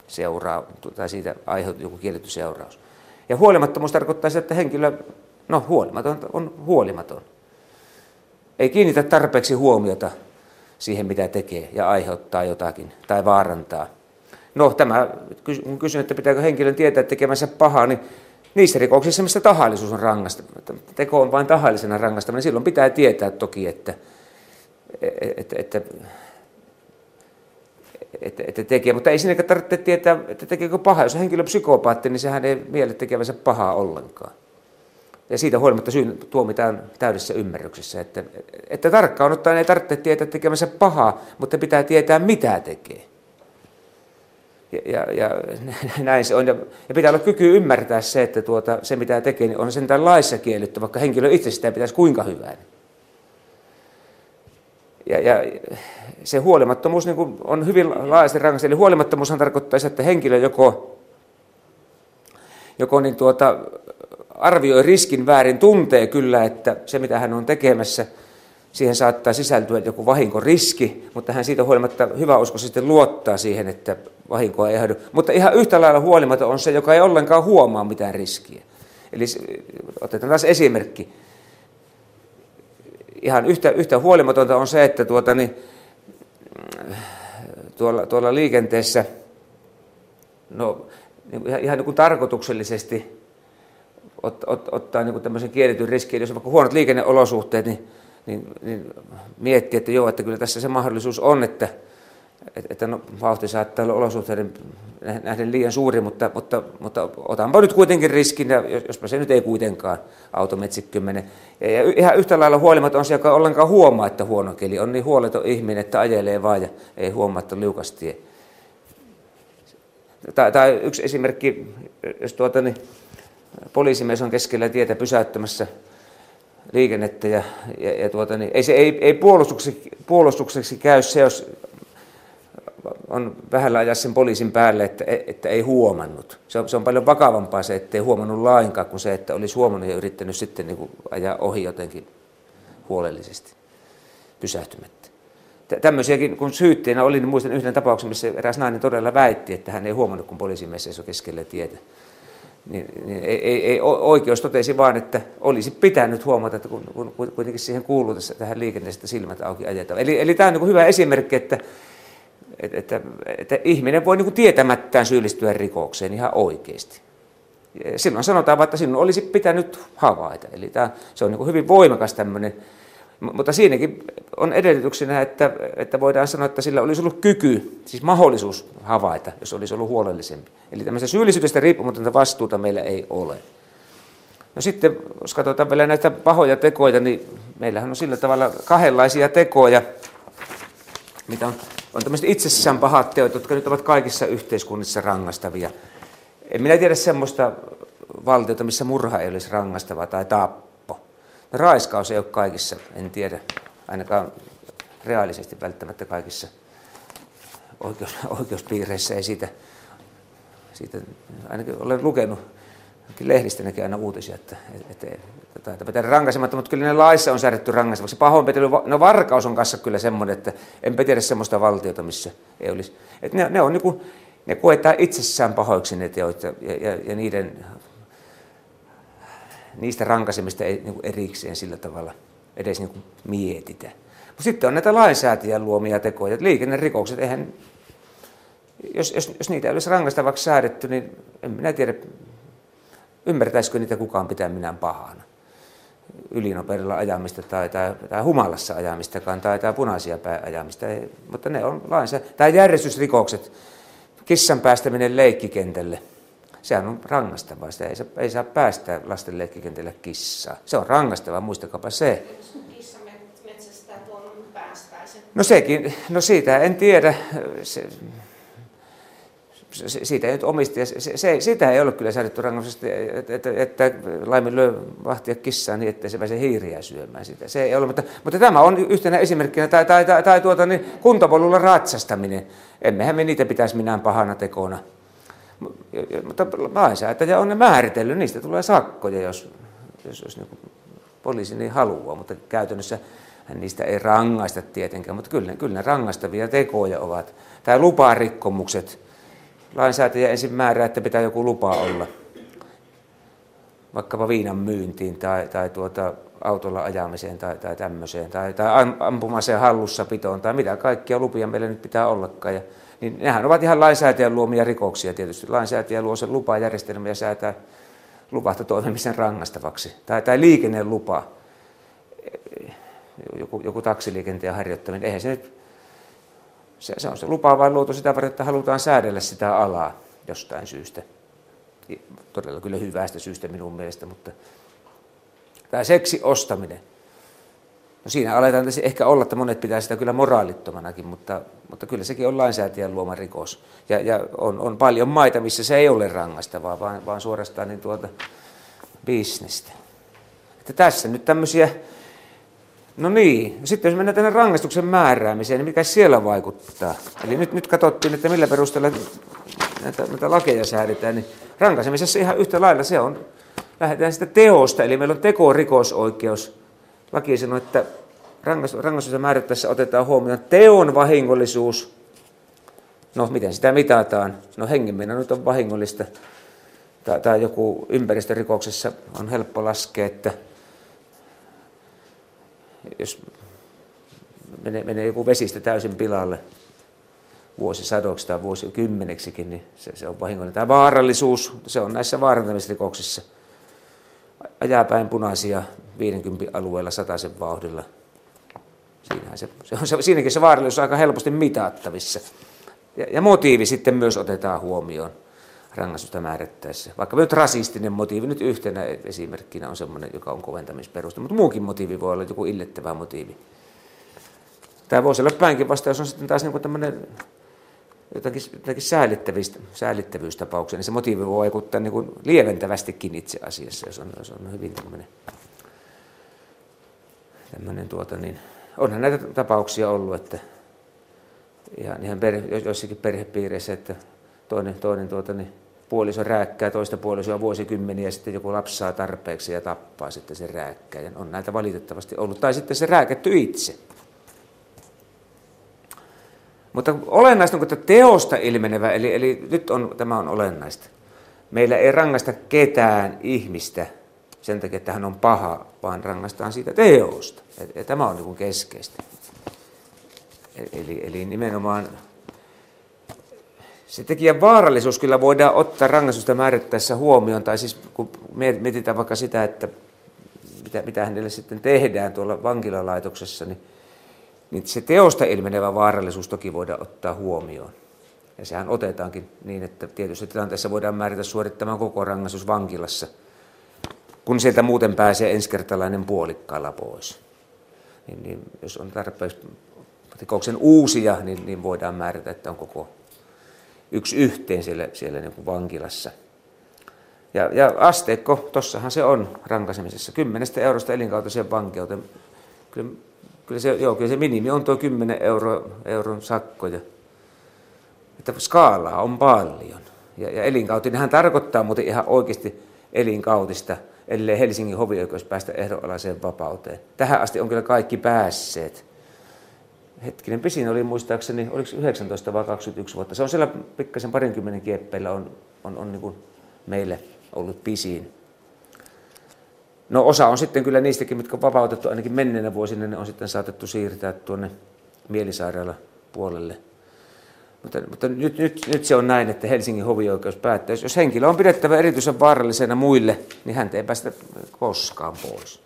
seuraa, tai siitä aiheutuu joku kielletty seuraus. Ja huolimattomuus tarkoittaa sitä, että henkilö, no huolimaton on huolimaton. Ei kiinnitä tarpeeksi huomiota siihen, mitä tekee ja aiheuttaa jotakin tai vaarantaa. No tämä, kun kysyn, että pitääkö henkilön tietää tekemänsä pahaa, niin niissä rikoksissa, missä tahallisuus on rangasta, teko on vain tahallisena rangaistaminen, niin silloin pitää tietää toki, että, että, että, että, että tekee, mutta ei siinäkään tarvitse tietää, että tekeekö pahaa. Jos henkilö on psykopaatti, niin sehän ei miele tekevänsä pahaa ollenkaan. Ja siitä huolimatta syyn tuomitaan täydessä ymmärryksessä, että, että tarkkaan ottaen ei tarvitse tietää tekemänsä pahaa, mutta pitää tietää mitä tekee. Ja, ja, ja näin se on. Ja, ja pitää olla kyky ymmärtää se, että tuota, se mitä tekee, niin on sentään laissa kielletty, vaikka henkilö itse sitä pitäisi kuinka hyvää. Ja, ja se huolimattomuus niin kuin on hyvin laajasti rangaistus. Eli huolimattomuushan tarkoittaa että henkilö joko, joko niin tuota, arvioi riskin väärin, tuntee kyllä, että se mitä hän on tekemässä, siihen saattaa sisältyä joku vahinkoriski, mutta hän siitä huolimatta hyvä usko sitten luottaa siihen, että vahinkoa ei haudu. Mutta ihan yhtä lailla huolimaton on se, joka ei ollenkaan huomaa mitään riskiä. Eli otetaan taas esimerkki. Ihan yhtä, yhtä huolimatonta on se, että tuota, niin, tuolla, tuolla liikenteessä no, niin ihan, ihan niin kuin tarkoituksellisesti ot, ot, ottaa niin kuin tämmöisen kielletyn riskin, jos on vaikka huonot liikenneolosuhteet, niin, niin, niin miettii, että joo, että kyllä tässä se mahdollisuus on, että, että no, vauhti saattaa olla olosuhteiden nähden liian suuri, mutta, mutta, mutta otanpa nyt kuitenkin riskin, ja jospa se nyt ei kuitenkaan autometsikky mene. Ja, ja ihan yhtä lailla huolimaton on se, joka ollenkaan huomaa, että huono keli on niin huoleton ihminen, että ajelee vaan ja ei huomaa, että liukastie. Tai, tai yksi esimerkki, jos tuota, niin, poliisimies on keskellä tietä pysäyttämässä liikennettä ja, ja, ja tuota, niin, ei, se, ei, ei puolustukseksi, puolustukseksi käy se, jos on vähällä ajaa sen poliisin päälle, että, että ei huomannut. Se on, se on paljon vakavampaa se, että ei huomannut lainkaan, kuin se, että olisi huomannut ja yrittänyt sitten niin kuin ajaa ohi jotenkin huolellisesti pysähtymättä. Tämmöisiäkin, kun syytteenä oli, niin muistan yhden tapauksen, missä eräs nainen todella väitti, että hän ei huomannut, kun poliisimies seisoi keskellä tietä niin, niin ei, ei, ei, oikeus totesi vaan, että olisi pitänyt huomata, että kun, kun kuitenkin siihen kuuluu tässä, tähän liikenteestä silmät auki ajetaan. Eli, eli tämä on niin hyvä esimerkki, että, että, että, että ihminen voi niin tietämättään syyllistyä rikokseen ihan oikeasti. Silloin sanotaan että sinun olisi pitänyt havaita. Eli tämä, se on niin hyvin voimakas tämmöinen mutta siinäkin on edellytyksenä, että, että voidaan sanoa, että sillä olisi ollut kyky, siis mahdollisuus havaita, jos olisi ollut huolellisempi. Eli tämmöistä syyllisyydestä riippumatonta vastuuta meillä ei ole. No sitten, jos katsotaan vielä näitä pahoja tekoja, niin meillähän on sillä tavalla kahdenlaisia tekoja, mitä on, on tämmöiset itsessään pahat teot, jotka nyt ovat kaikissa yhteiskunnissa rangaistavia. En minä tiedä semmoista valtiota, missä murha ei olisi rangastava tai tappo Raiskaus ei ole kaikissa, en tiedä, ainakaan reaalisesti välttämättä kaikissa oikeus, oikeuspiireissä ei siitä, siitä, ainakin olen lukenut lehdistä näkee aina uutisia, että, että, että, että pitää rankaisematta, mutta kyllä ne laissa on säädetty rankaisemaksi. Pahoinpitely, no varkaus on kanssa kyllä semmoinen, että enpä tiedä semmoista valtiota, missä ei olisi. Että ne, ne, on niin kuin, ne koetaan itsessään pahoiksi ne teot ja, ja, ja niiden niistä rankasemista ei niin erikseen sillä tavalla edes niin mietitä. Mutta sitten on näitä lainsäätäjän luomia tekoja. Liikennerikokset, eihän, jos, jos, jos niitä ei olisi rangaistavaksi säädetty, niin en minä tiedä, ymmärtäisikö niitä kukaan pitää minään pahana. Ylinopeudella ajamista tai, tai, tai humalassa ajamistakaan tai, tai punaisia ajamista. Ei, mutta ne on lainsäädäntö. Tai järjestysrikokset, kissan päästäminen leikkikentälle – sehän on rangastavaa. Sitä ei saa, ei saa päästä lasten leikkikentälle kissaa. Se on rangastavaa, muistakaapa se. No sekin, no siitä en tiedä. Se, siitä ei nyt omistaja, se, se, sitä ei ole kyllä säädetty rangaistus, että, että, että laiminlyö vahtia kissaa niin, että se pääsee hiiriä syömään sitä. Se ei ole, mutta, mutta tämä on yhtenä esimerkkinä, tai, tai, tai, tai tuota, niin, kuntapolulla ratsastaminen. Emmehän me niitä pitäisi minään pahana tekona. Mutta lainsäätäjä on ne määritellyt, niistä tulee sakkoja, jos, jos, jos niin poliisi niin haluaa, mutta käytännössä niistä ei rangaista tietenkään, mutta kyllä, kyllä ne rangaistavia tekoja ovat. Tai luparikkomukset, lainsäätäjä ensin määrää, että pitää joku lupa olla, vaikkapa viinan myyntiin tai, tai tuota, autolla ajamiseen tai, tai tämmöiseen, tai, tai ampumaseen hallussapitoon tai mitä kaikkia lupia meillä nyt pitää ollakaan. Ja, niin nehän ovat ihan lainsäätäjän luomia rikoksia tietysti. Lainsäätäjä luo sen lupajärjestelmä ja säätää luvahta toimimisen rangastavaksi. Tai, tai liikennelupa, joku, joku taksiliikenteen harjoittaminen, eihän se nyt se, se on se lupa vain luotu sitä varten, että halutaan säädellä sitä alaa jostain syystä. Todella kyllä hyvästä syystä minun mielestä, mutta tämä seksi ostaminen. No siinä aletaan ehkä olla, että monet pitää sitä kyllä moraalittomanakin, mutta, mutta kyllä sekin on lainsäätäjän luoma rikos. Ja, ja on, on, paljon maita, missä se ei ole rangaistavaa, vaan, vaan suorastaan niin tuota bisnestä. Että tässä nyt tämmöisiä No niin, sitten jos mennään tänne rangaistuksen määräämiseen, niin mikä siellä vaikuttaa? Eli nyt, nyt katsottiin, että millä perusteella näitä, näitä lakeja säädetään, niin rankaisemisessa ihan yhtä lailla se on, lähdetään sitä teosta, eli meillä on tekorikosoikeus. Laki sanoo, että rangaistusta määrättäessä otetaan huomioon teon vahingollisuus. No, miten sitä mitataan? No, hengenmeno nyt on vahingollista. Tai, tai joku ympäristörikoksessa on helppo laskea, että jos menee, menee joku vesistä täysin pilalle vuosisadoksi tai vuosikymmeneksikin, niin se, se on vahingollinen. Tämä vaarallisuus, se on näissä vaarantamisrikoksissa. Ajaa päin punaisia 50 alueella sataisen vauhdilla. Siinähän se, se on, se, siinäkin se vaarallisuus on aika helposti mitattavissa. Ja, ja motiivi sitten myös otetaan huomioon rangaistusta määrättäessä. Vaikka nyt rasistinen motiivi nyt yhtenä esimerkkinä on sellainen, joka on koventamisperuste, mutta muukin motiivi voi olla joku illettävä motiivi. Tämä voisi olla päinkin vasta, jos on sitten taas niin tämmöinen jotakin, jotakin säällittävyystapauksia, niin se motiivi voi vaikuttaa niin kuin lieventävästikin itse asiassa, jos on, jos on hyvin tämmöinen, tämmöinen tuota, niin onhan näitä tapauksia ollut, että ihan, ihan per, joissakin perhepiireissä, että toinen, toinen tuota, niin puoliso rääkkää toista puolisoa vuosikymmeniä ja sitten joku lapsi saa tarpeeksi ja tappaa sitten sen rääkkäjän. On näitä valitettavasti ollut. Tai sitten se rääkätty itse. Mutta olennaista on, että teosta ilmenevä, eli, eli nyt on, tämä on olennaista. Meillä ei rangaista ketään ihmistä sen takia, että hän on paha, vaan rangaistaan siitä teosta. Ja tämä on niin keskeistä. Eli, eli nimenomaan se tekijän vaarallisuus kyllä voidaan ottaa rangaistusta määrittäessä huomioon, tai siis kun mietitään vaikka sitä, että mitä, mitä hänelle sitten tehdään tuolla vankilalaitoksessa, niin, niin se teosta ilmenevä vaarallisuus toki voidaan ottaa huomioon. Ja sehän otetaankin niin, että tietysti tilanteessa voidaan määritä suorittamaan koko rangaistus vankilassa, kun sieltä muuten pääsee ensikertalainen puolikkaalla pois. Niin, niin jos on tarpeeksi rikoksen uusia, niin, niin voidaan määrätä, että on koko yksi yhteen siellä, siellä niin kuin vankilassa. Ja, ja asteikko, tossahan se on rankaisemisessa, kymmenestä eurosta elinkautiseen vankeuteen. Kyllä, kyllä, se, joo, kyllä se minimi on tuo 10 euro, euron sakkoja. Että skaalaa on paljon. Ja, ja elinkautinenhan tarkoittaa muuten ihan oikeasti elinkautista, ellei Helsingin hovioikeus päästä ehdonalaiseen vapauteen. Tähän asti on kyllä kaikki päässeet hetkinen, pisin oli muistaakseni, oliko 19 vai 21 vuotta. Se on siellä pikkasen parinkymmenen kieppeillä on, on, on niin kuin meille ollut pisin. No osa on sitten kyllä niistäkin, mitkä on vapautettu ainakin menneenä vuosina, ne on sitten saatettu siirtää tuonne mielisairaala puolelle. Mutta, mutta nyt, nyt, nyt, se on näin, että Helsingin hovioikeus päättää, jos henkilö on pidettävä erityisen vaarallisena muille, niin häntä ei päästä koskaan pois.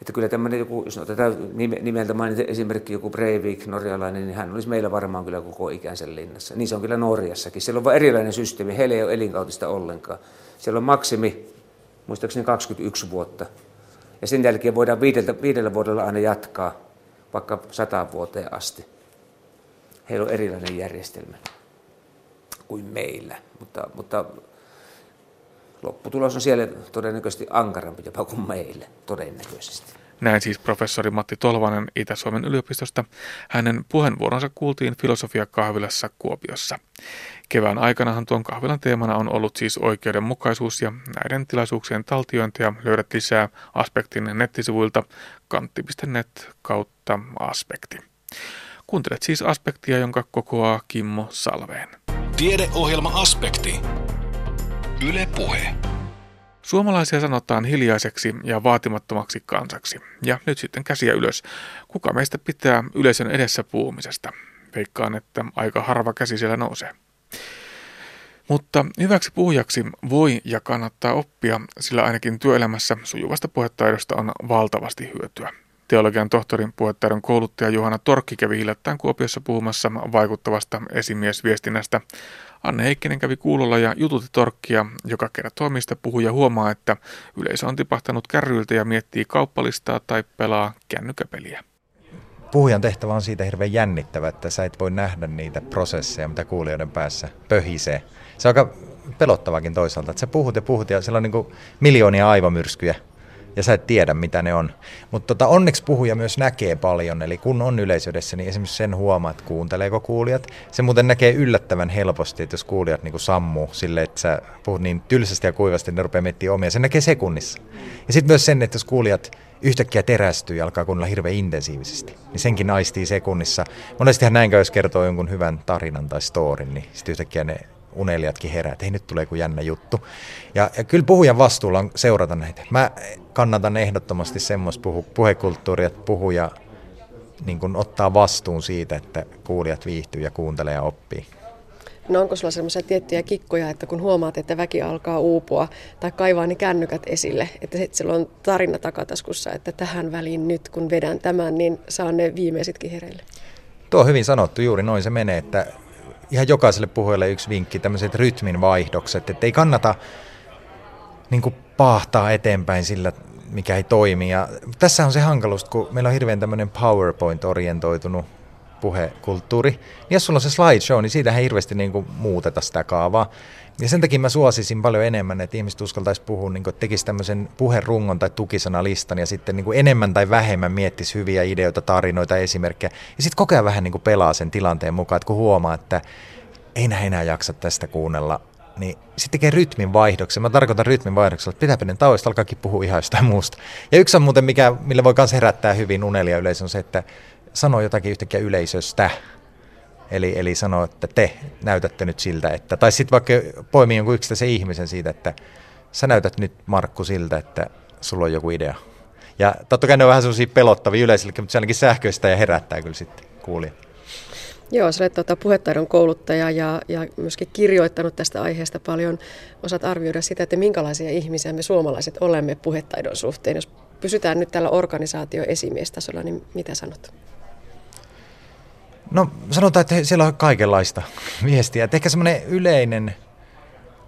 Että kyllä tämmöinen joku, jos otetaan nimeltä mainita esimerkki joku Breivik, norjalainen, niin hän olisi meillä varmaan kyllä koko ikänsä linnassa. Niin se on kyllä Norjassakin. Siellä on vain erilainen systeemi, heillä ei ole elinkautista ollenkaan. Siellä on maksimi, muistaakseni 21 vuotta. Ja sen jälkeen voidaan viidellä, viidellä vuodella aina jatkaa, vaikka sata vuoteen asti. Heillä on erilainen järjestelmä kuin meillä, mutta, mutta lopputulos on siellä todennäköisesti ankarampi jopa kuin meille, todennäköisesti. Näin siis professori Matti Tolvanen Itä-Suomen yliopistosta. Hänen puheenvuoronsa kuultiin filosofiakahvilassa Kuopiossa. Kevään aikanahan tuon kahvilan teemana on ollut siis oikeudenmukaisuus ja näiden tilaisuuksien taltiointia löydät lisää Aspektin nettisivuilta kantti.net kautta aspekti. Kuuntelet siis Aspektia, jonka kokoaa Kimmo Salveen. Tiedeohjelma Aspekti. Yle Puhe. Suomalaisia sanotaan hiljaiseksi ja vaatimattomaksi kansaksi. Ja nyt sitten käsiä ylös. Kuka meistä pitää yleisön edessä puhumisesta? Veikkaan, että aika harva käsi siellä nousee. Mutta hyväksi puhujaksi voi ja kannattaa oppia, sillä ainakin työelämässä sujuvasta puhetaidosta on valtavasti hyötyä. Teologian tohtorin puhetaidon kouluttaja Juhana Torkki kävi hiljattain Kuopiossa puhumassa vaikuttavasta esimiesviestinnästä. Anne Heikkinen kävi kuulolla ja jututti Torkkia, joka kertoo mistä puhuja huomaa, että yleisö on tipahtanut kärryiltä ja miettii kauppalistaa tai pelaa kännykäpeliä. Puhujan tehtävä on siitä hirveän jännittävä, että sä et voi nähdä niitä prosesseja, mitä kuulijoiden päässä pöhisee. Se on aika pelottavakin toisaalta, että sä puhut ja puhut ja siellä on niin miljoonia aivomyrskyjä ja sä et tiedä, mitä ne on. Mutta tota, onneksi puhuja myös näkee paljon, eli kun on yleisöydessä, niin esimerkiksi sen huomaa, että kuunteleeko kuulijat. Se muuten näkee yllättävän helposti, että jos kuulijat niin sammuu sille, että sä puhut niin tylsästi ja kuivasti, niin ne rupeaa miettimään omia. Se näkee sekunnissa. Ja sitten myös sen, että jos kuulijat yhtäkkiä terästyy ja alkaa kuunnella hirveän intensiivisesti, niin senkin aistii sekunnissa. Monestihan näin jos kertoo jonkun hyvän tarinan tai storin, niin sitten yhtäkkiä ne unelijatkin herää, että hei nyt tulee joku jännä juttu. Ja, ja kyllä puhujan vastuulla on seurata näitä. Mä kannatan ehdottomasti semmoista puhu, puhekulttuuria, että puhuja niin kun ottaa vastuun siitä, että kuulijat viihtyy ja kuuntelee ja oppii. No onko sulla sellaisia tiettyjä kikkoja, että kun huomaat, että väki alkaa uupua tai kaivaa ne kännykät esille, että sitten on tarina takataskussa, että tähän väliin nyt kun vedän tämän, niin saan ne viimeisitkin hereille? Tuo on hyvin sanottu, juuri noin se menee, että ihan jokaiselle puhujalle yksi vinkki, tämmöiset rytmin vaihdokset, että ei kannata niin kuin eteenpäin sillä, mikä ei toimi. Ja tässä on se hankaluus, kun meillä on hirveän tämmöinen PowerPoint-orientoitunut puhekulttuuri. Niin jos sulla on se slideshow, niin siitä ei hirveästi niin kuin muuteta sitä kaavaa. Ja sen takia mä suosisin paljon enemmän, että ihmiset uskaltaisi puhua, niin kuin, tekisi tämmöisen puherungon tai tukisanalistan ja sitten niin kuin enemmän tai vähemmän miettisi hyviä ideoita, tarinoita, esimerkkejä. Ja sitten koko ajan vähän niin kuin pelaa sen tilanteen mukaan, että kun huomaa, että ei näin enää jaksa tästä kuunnella, niin sitten tekee rytmin vaihdoksen. Mä tarkoitan rytmin vaihdoksella, että pitää pienen tauosta, alkaakin puhua ihan jostain muusta. Ja yksi on muuten, mikä, millä voi myös herättää hyvin unelia yleisö, on se, että sanoo jotakin yhtäkkiä yleisöstä. Eli, eli sanoo, että te näytätte nyt siltä, että, tai sitten vaikka poimii jonkun yksittäisen ihmisen siitä, että sä näytät nyt Markku siltä, että sulla on joku idea. Ja totta kai ne on vähän sellaisia pelottavia yleisille, mutta se ainakin sähköistä ja herättää kyllä sitten kuulija. Joo, sä olet tuota, puhetaidon kouluttaja ja, ja myöskin kirjoittanut tästä aiheesta paljon. Osaat arvioida sitä, että minkälaisia ihmisiä me suomalaiset olemme puhetaidon suhteen. Jos pysytään nyt tällä organisaatioesimiestasolla, niin mitä sanot? No sanotaan, että siellä on kaikenlaista viestiä. Että ehkä semmoinen yleinen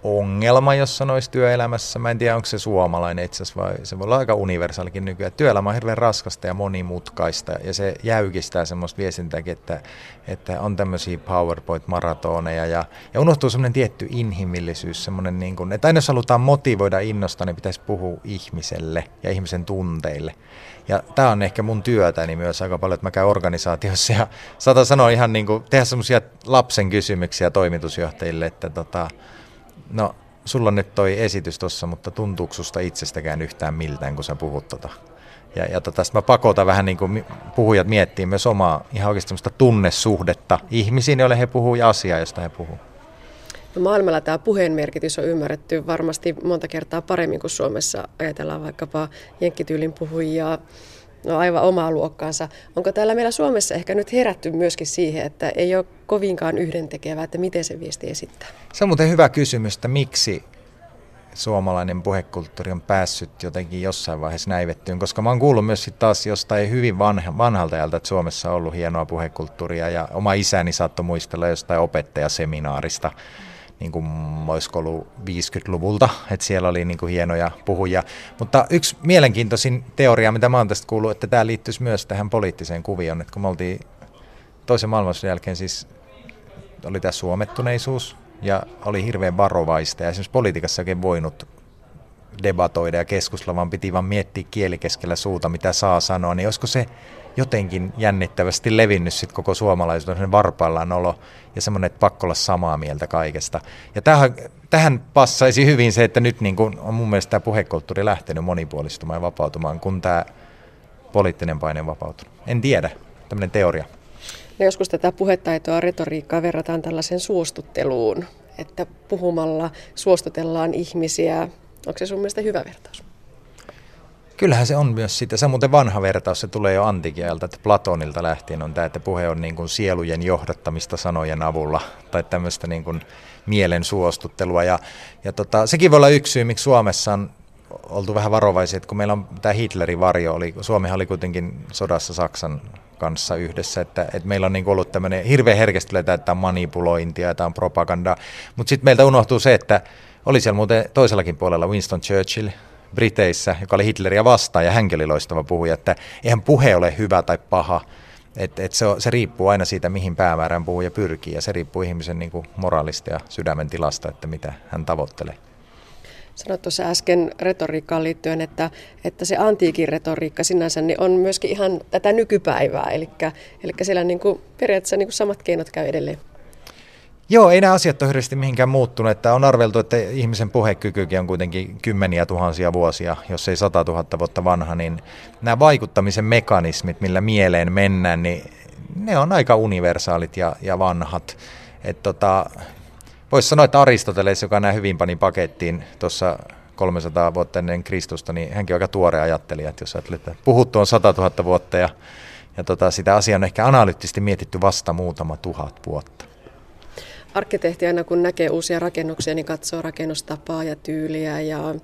ongelma, jos sanoisi työelämässä. Mä en tiedä, onko se suomalainen itse asiassa vai se voi olla aika universaalikin nykyään. Työelämä on hirveän raskasta ja monimutkaista ja se jäykistää semmoista viestintääkin, että, että on tämmöisiä PowerPoint-maratoneja ja, ja unohtuu semmoinen tietty inhimillisyys, semmoinen niin kuin, että aina jos halutaan motivoida innostaa, niin pitäisi puhua ihmiselle ja ihmisen tunteille. Ja tämä on ehkä mun työtäni myös aika paljon, että mä käyn organisaatiossa ja saatan sanoa ihan niin kuin, tehdä semmoisia lapsen kysymyksiä toimitusjohtajille, että tota, no sulla on nyt toi esitys tuossa, mutta tuntuuko susta itsestäkään yhtään miltään, kun sä puhut tota? Ja, ja tota, mä pakotan vähän niin kuin puhujat miettii myös omaa ihan oikeasti tunnesuhdetta ihmisiin, joille he puhuu ja asiaa, josta he puhuu. No maailmalla tämä puheen merkitys on ymmärretty varmasti monta kertaa paremmin kuin Suomessa. Ajatellaan vaikkapa jenkkityylin puhujia, no aivan omaa luokkaansa. Onko täällä meillä Suomessa ehkä nyt herätty myöskin siihen, että ei ole kovinkaan yhdentekevää, että miten se viesti esittää? Se on muuten hyvä kysymys, että miksi suomalainen puhekulttuuri on päässyt jotenkin jossain vaiheessa näivettyyn, koska mä oon kuullut myös sit taas jostain hyvin vanha, vanhalta ajalta, että Suomessa on ollut hienoa puhekulttuuria ja oma isäni saattoi muistella jostain opettajaseminaarista, niin kuin olisiko ollut 50-luvulta, että siellä oli niin kuin hienoja puhuja. Mutta yksi mielenkiintoisin teoria, mitä mä oon tästä kuullut, että tämä liittyisi myös tähän poliittiseen kuvioon, että kun me oltiin toisen maailmansodan jälkeen siis oli tämä suomettuneisuus ja oli hirveän varovaista ja esimerkiksi oikein voinut debatoida ja keskustella, vaan piti vaan miettiä kielikeskellä suuta, mitä saa sanoa, niin olisiko se jotenkin jännittävästi levinnyt sit koko suomalaisuuden varpaillaan olo ja semmoinen, että pakko olla samaa mieltä kaikesta. Ja tähän, tähän passaisi hyvin se, että nyt niin kun on mun mielestä tämä puhekulttuuri lähtenyt monipuolistumaan ja vapautumaan, kun tämä poliittinen paine on vapautunut. En tiedä, tämmöinen teoria. No joskus tätä puhetaitoa, retoriikkaa verrataan tällaisen suostutteluun, että puhumalla suostutellaan ihmisiä. Onko se sun mielestä hyvä vertaus? Kyllähän se on myös sitä. Se on muuten vanha vertaus, se tulee jo antikieltä, että Platonilta lähtien on tämä, että puhe on niin kuin sielujen johdattamista sanojen avulla tai tämmöistä niin kuin mielen suostuttelua. Ja, ja tota, sekin voi olla yksi syy, miksi Suomessa on oltu vähän varovaisia, että kun meillä on tämä Hitlerin varjo, oli, Suomi oli kuitenkin sodassa Saksan kanssa yhdessä, että, että meillä on niin ollut tämmöinen hirveän herkästi että tämä manipulointia, tämä on propagandaa, mutta sitten meiltä unohtuu se, että oli siellä muuten toisellakin puolella Winston Churchill, Briteissä, joka oli Hitleriä vastaan ja hänkin oli loistava puhuja, että eihän puhe ole hyvä tai paha, et, et se, se riippuu aina siitä, mihin päämäärään puhuja pyrkii ja se riippuu ihmisen niin kuin moraalista ja sydämen tilasta, että mitä hän tavoittelee. Sanoit tuossa äsken retoriikkaan liittyen, että, että se antiikin retoriikka sinänsä niin on myöskin ihan tätä nykypäivää, eli, eli siellä niin kuin, periaatteessa niin kuin samat keinot käy edelleen. Joo, ei nämä asiat ole hirveästi mihinkään muuttunut. Että on arveltu, että ihmisen puhekykykin on kuitenkin kymmeniä tuhansia vuosia, jos ei sata tuhatta vuotta vanha, niin nämä vaikuttamisen mekanismit, millä mieleen mennään, niin ne on aika universaalit ja, ja vanhat. Et tota, Voisi sanoa, että Aristoteles, joka nämä hyvin pani pakettiin tuossa 300 vuotta ennen Kristusta, niin hänkin on aika tuore ajattelija, että jos ajattelee, että puhuttu on 100 000 vuotta ja, ja tota, sitä asiaa on ehkä analyyttisesti mietitty vasta muutama tuhat vuotta. Arkkitehti aina kun näkee uusia rakennuksia, niin katsoo rakennustapaa ja tyyliä ja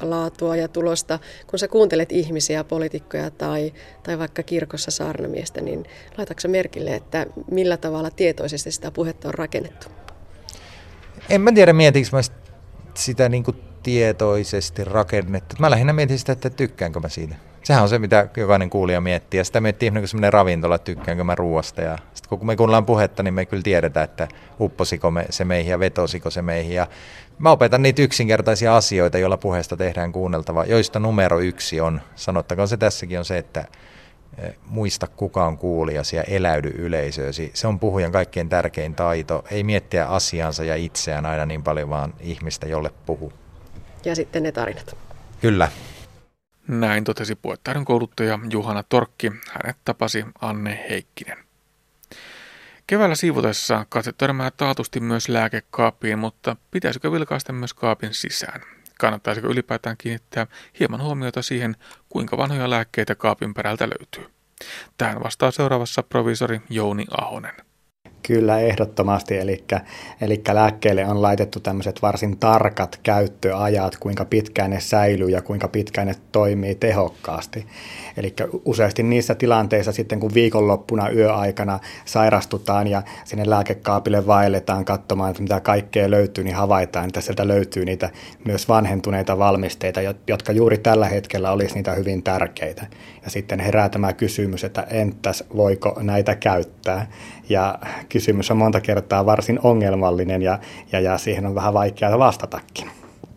laatua ja tulosta. Kun sä kuuntelet ihmisiä, poliitikkoja tai, tai vaikka kirkossa saarnamiestä, niin laitatko merkille, että millä tavalla tietoisesti sitä puhetta on rakennettu? En mä tiedä, mietinkö mä sitä niin kuin tietoisesti rakennettu. Mä lähinnä mietin sitä, että tykkäänkö mä siitä. Sehän on se, mitä jokainen kuulija miettii. Ja sitä miettii ihminen kuin semmoinen ravintola, että tykkäänkö mä ruoasta. Ja sitten kun me kuunnellaan puhetta, niin me kyllä tiedetään, että upposiko me se meihin ja vetosiko se meihin. Ja mä opetan niitä yksinkertaisia asioita, joilla puheesta tehdään kuunneltava, joista numero yksi on, sanottakoon se tässäkin, on se, että Eh, muista kuka on kuulijasi ja eläydy yleisöösi. Se on puhujan kaikkein tärkein taito. Ei miettiä asiansa ja itseään aina niin paljon, vaan ihmistä, jolle puhuu. Ja sitten ne tarinat. Kyllä. Näin totesi puettaiden kouluttaja Juhana Torkki. Hänet tapasi Anne Heikkinen. Keväällä siivotessa katse törmää taatusti myös lääkekaappiin, mutta pitäisikö vilkaista myös kaapin sisään? Kannattaisiko ylipäätään kiinnittää hieman huomiota siihen, kuinka vanhoja lääkkeitä kaapin perältä löytyy? Tähän vastaa seuraavassa provisori Jouni Ahonen. Kyllä, ehdottomasti. Eli, eli lääkkeelle on laitettu tämmöiset varsin tarkat käyttöajat, kuinka pitkään ne säilyy ja kuinka pitkään ne toimii tehokkaasti. Eli useasti niissä tilanteissa sitten, kun viikonloppuna yöaikana sairastutaan ja sinne lääkekaapille vaelletaan katsomaan, että mitä kaikkea löytyy, niin havaitaan, että sieltä löytyy niitä myös vanhentuneita valmisteita, jotka juuri tällä hetkellä olisi niitä hyvin tärkeitä. Ja sitten herää tämä kysymys, että entäs voiko näitä käyttää? Ja kysymys on monta kertaa varsin ongelmallinen ja, ja, ja siihen on vähän vaikeaa vastatakin.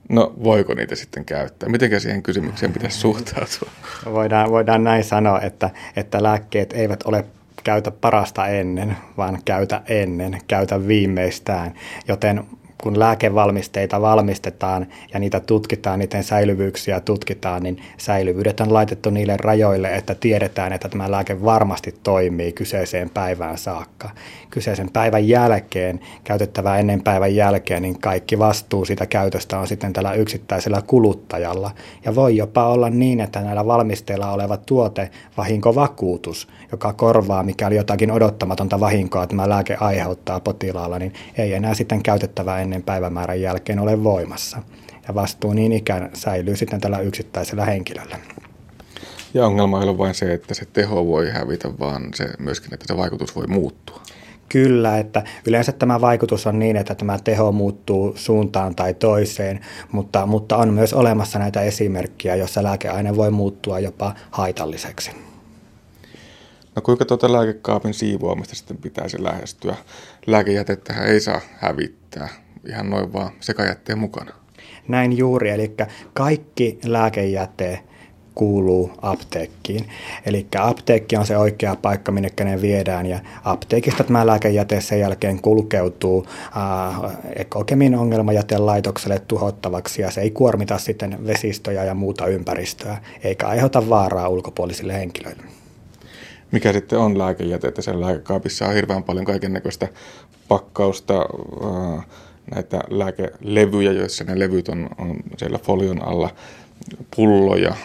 No voiko niitä sitten käyttää? Miten siihen kysymykseen pitäisi suhtautua? Voidaan, voidaan näin sanoa, että, että lääkkeet eivät ole käytä parasta ennen, vaan käytä ennen, käytä viimeistään. Joten kun lääkevalmisteita valmistetaan ja niitä tutkitaan, niiden säilyvyyksiä tutkitaan, niin säilyvyydet on laitettu niille rajoille, että tiedetään, että tämä lääke varmasti toimii kyseiseen päivään saakka. Kyseisen päivän jälkeen, käytettävää ennen päivän jälkeen, niin kaikki vastuu siitä käytöstä on sitten tällä yksittäisellä kuluttajalla. Ja voi jopa olla niin, että näillä valmisteilla oleva tuote, vahinkovakuutus, joka korvaa mikäli jotakin odottamatonta vahinkoa tämä lääke aiheuttaa potilaalla, niin ei enää sitten käytettävää ennen päivämäärän jälkeen ole voimassa. ja vastuu niin ikään säilyy sitten tällä yksittäisellä henkilöllä. Ja ongelma ei ole vain se, että se teho voi hävitä, vaan se myöskin, että se vaikutus voi muuttua. Kyllä, että yleensä tämä vaikutus on niin, että tämä teho muuttuu suuntaan tai toiseen, mutta, mutta on myös olemassa näitä esimerkkejä, joissa lääkeaine voi muuttua jopa haitalliseksi. No kuinka tuota lääkekaapin siivoamista sitten pitäisi lähestyä? Lääkejätettähän ei saa hävittää ihan noin vaan sekajätteen mukana. Näin juuri, eli kaikki lääkejäte kuuluu apteekkiin. Eli apteekki on se oikea paikka, minne ne viedään ja apteekista tämä lääkejäte sen jälkeen kulkeutuu äh, ekokemin ongelmajätelaitokselle tuhottavaksi ja se ei kuormita sitten vesistöjä ja muuta ympäristöä eikä aiheuta vaaraa ulkopuolisille henkilöille mikä sitten on lääkejäte, että siellä lääkekaapissa on hirveän paljon kaiken näköistä pakkausta, äh, näitä lääkelevyjä, joissa ne levyt on, on siellä folion alla, pulloja,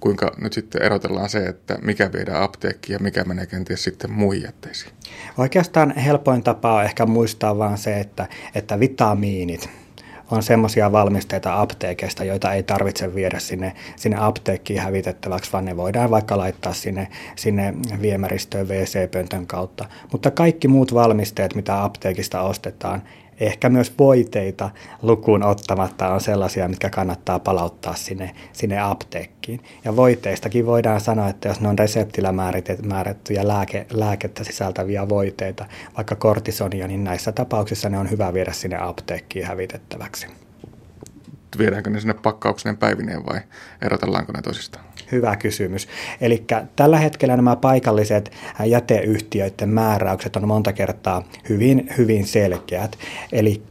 kuinka nyt sitten erotellaan se, että mikä viedään apteekkiin ja mikä menee kenties sitten muihin jätteisiin? Oikeastaan helpoin tapa on ehkä muistaa vaan se, että, että vitamiinit on semmoisia valmisteita apteekista, joita ei tarvitse viedä sinne, sinne apteekkiin hävitettäväksi, vaan ne voidaan vaikka laittaa sinne, sinne viemäristöön WC-pöntön kautta. Mutta kaikki muut valmisteet, mitä apteekista ostetaan, ehkä myös voiteita lukuun ottamatta on sellaisia, mitkä kannattaa palauttaa sinne, sinne apteekkiin. Ja voiteistakin voidaan sanoa, että jos ne on reseptillä määrättyjä lääke, lääkettä sisältäviä voiteita, vaikka kortisonia, niin näissä tapauksissa ne on hyvä viedä sinne apteekkiin hävitettäväksi viedäänkö ne sinne pakkaukseen päivineen vai erotellaanko ne toisistaan? Hyvä kysymys. Eli tällä hetkellä nämä paikalliset jäteyhtiöiden määräykset on monta kertaa hyvin, hyvin selkeät. Eli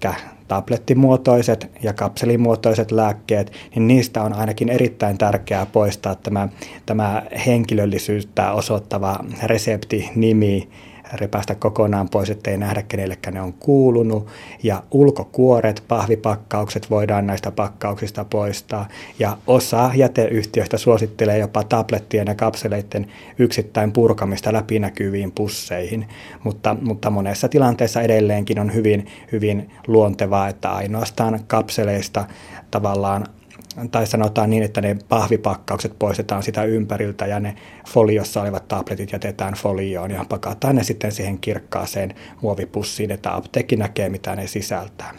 tablettimuotoiset ja kapselimuotoiset lääkkeet, niin niistä on ainakin erittäin tärkeää poistaa tämä, tämä henkilöllisyyttä osoittava reseptinimi repäistä kokonaan pois, ettei nähdä kenellekään ne on kuulunut. Ja ulkokuoret, pahvipakkaukset voidaan näistä pakkauksista poistaa. Ja osa jäteyhtiöistä suosittelee jopa tablettien ja kapseleiden yksittäin purkamista läpinäkyviin pusseihin. Mutta, mutta monessa tilanteessa edelleenkin on hyvin, hyvin luontevaa, että ainoastaan kapseleista tavallaan tai sanotaan niin, että ne pahvipakkaukset poistetaan sitä ympäriltä ja ne foliossa olevat tabletit jätetään folioon ja pakataan ne sitten siihen kirkkaaseen muovipussiin, että apteekki näkee, mitä ne sisältää.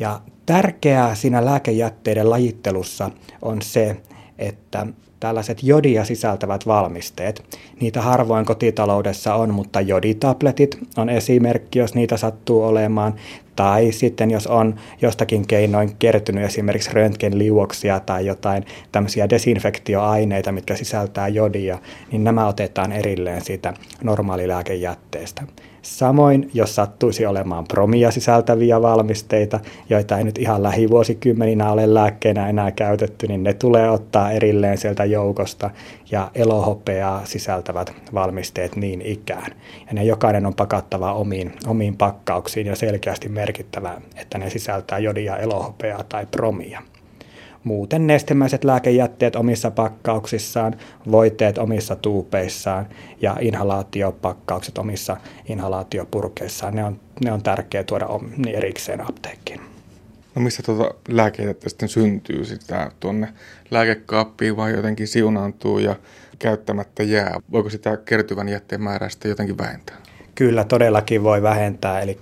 Ja tärkeää siinä lääkejätteiden lajittelussa on se, että tällaiset jodia sisältävät valmisteet. Niitä harvoin kotitaloudessa on, mutta joditabletit on esimerkki, jos niitä sattuu olemaan. Tai sitten jos on jostakin keinoin kertynyt esimerkiksi röntgenliuoksia tai jotain tämmöisiä desinfektioaineita, mitkä sisältää jodia, niin nämä otetaan erilleen siitä normaalilääkejätteestä. Samoin, jos sattuisi olemaan promia sisältäviä valmisteita, joita ei nyt ihan lähivuosikymmeninä ole lääkkeenä enää käytetty, niin ne tulee ottaa erilleen sieltä joukosta ja elohopeaa sisältävät valmisteet niin ikään. Ja ne jokainen on pakattava omiin, omiin pakkauksiin ja selkeästi merkittävä, että ne sisältää jodia, elohopeaa tai promia muuten nestemäiset lääkejätteet omissa pakkauksissaan, voiteet omissa tuupeissaan ja inhalaatiopakkaukset omissa inhalaatiopurkeissaan. Ne on, ne on tärkeää tuoda niin erikseen apteekkiin. No missä tuota lääkejätettä sitten syntyy sitä tuonne lääkekaappiin vai jotenkin siunaantuu ja käyttämättä jää? Voiko sitä kertyvän jätteen määrää sitten jotenkin vähentää? Kyllä, todellakin voi vähentää. Eli,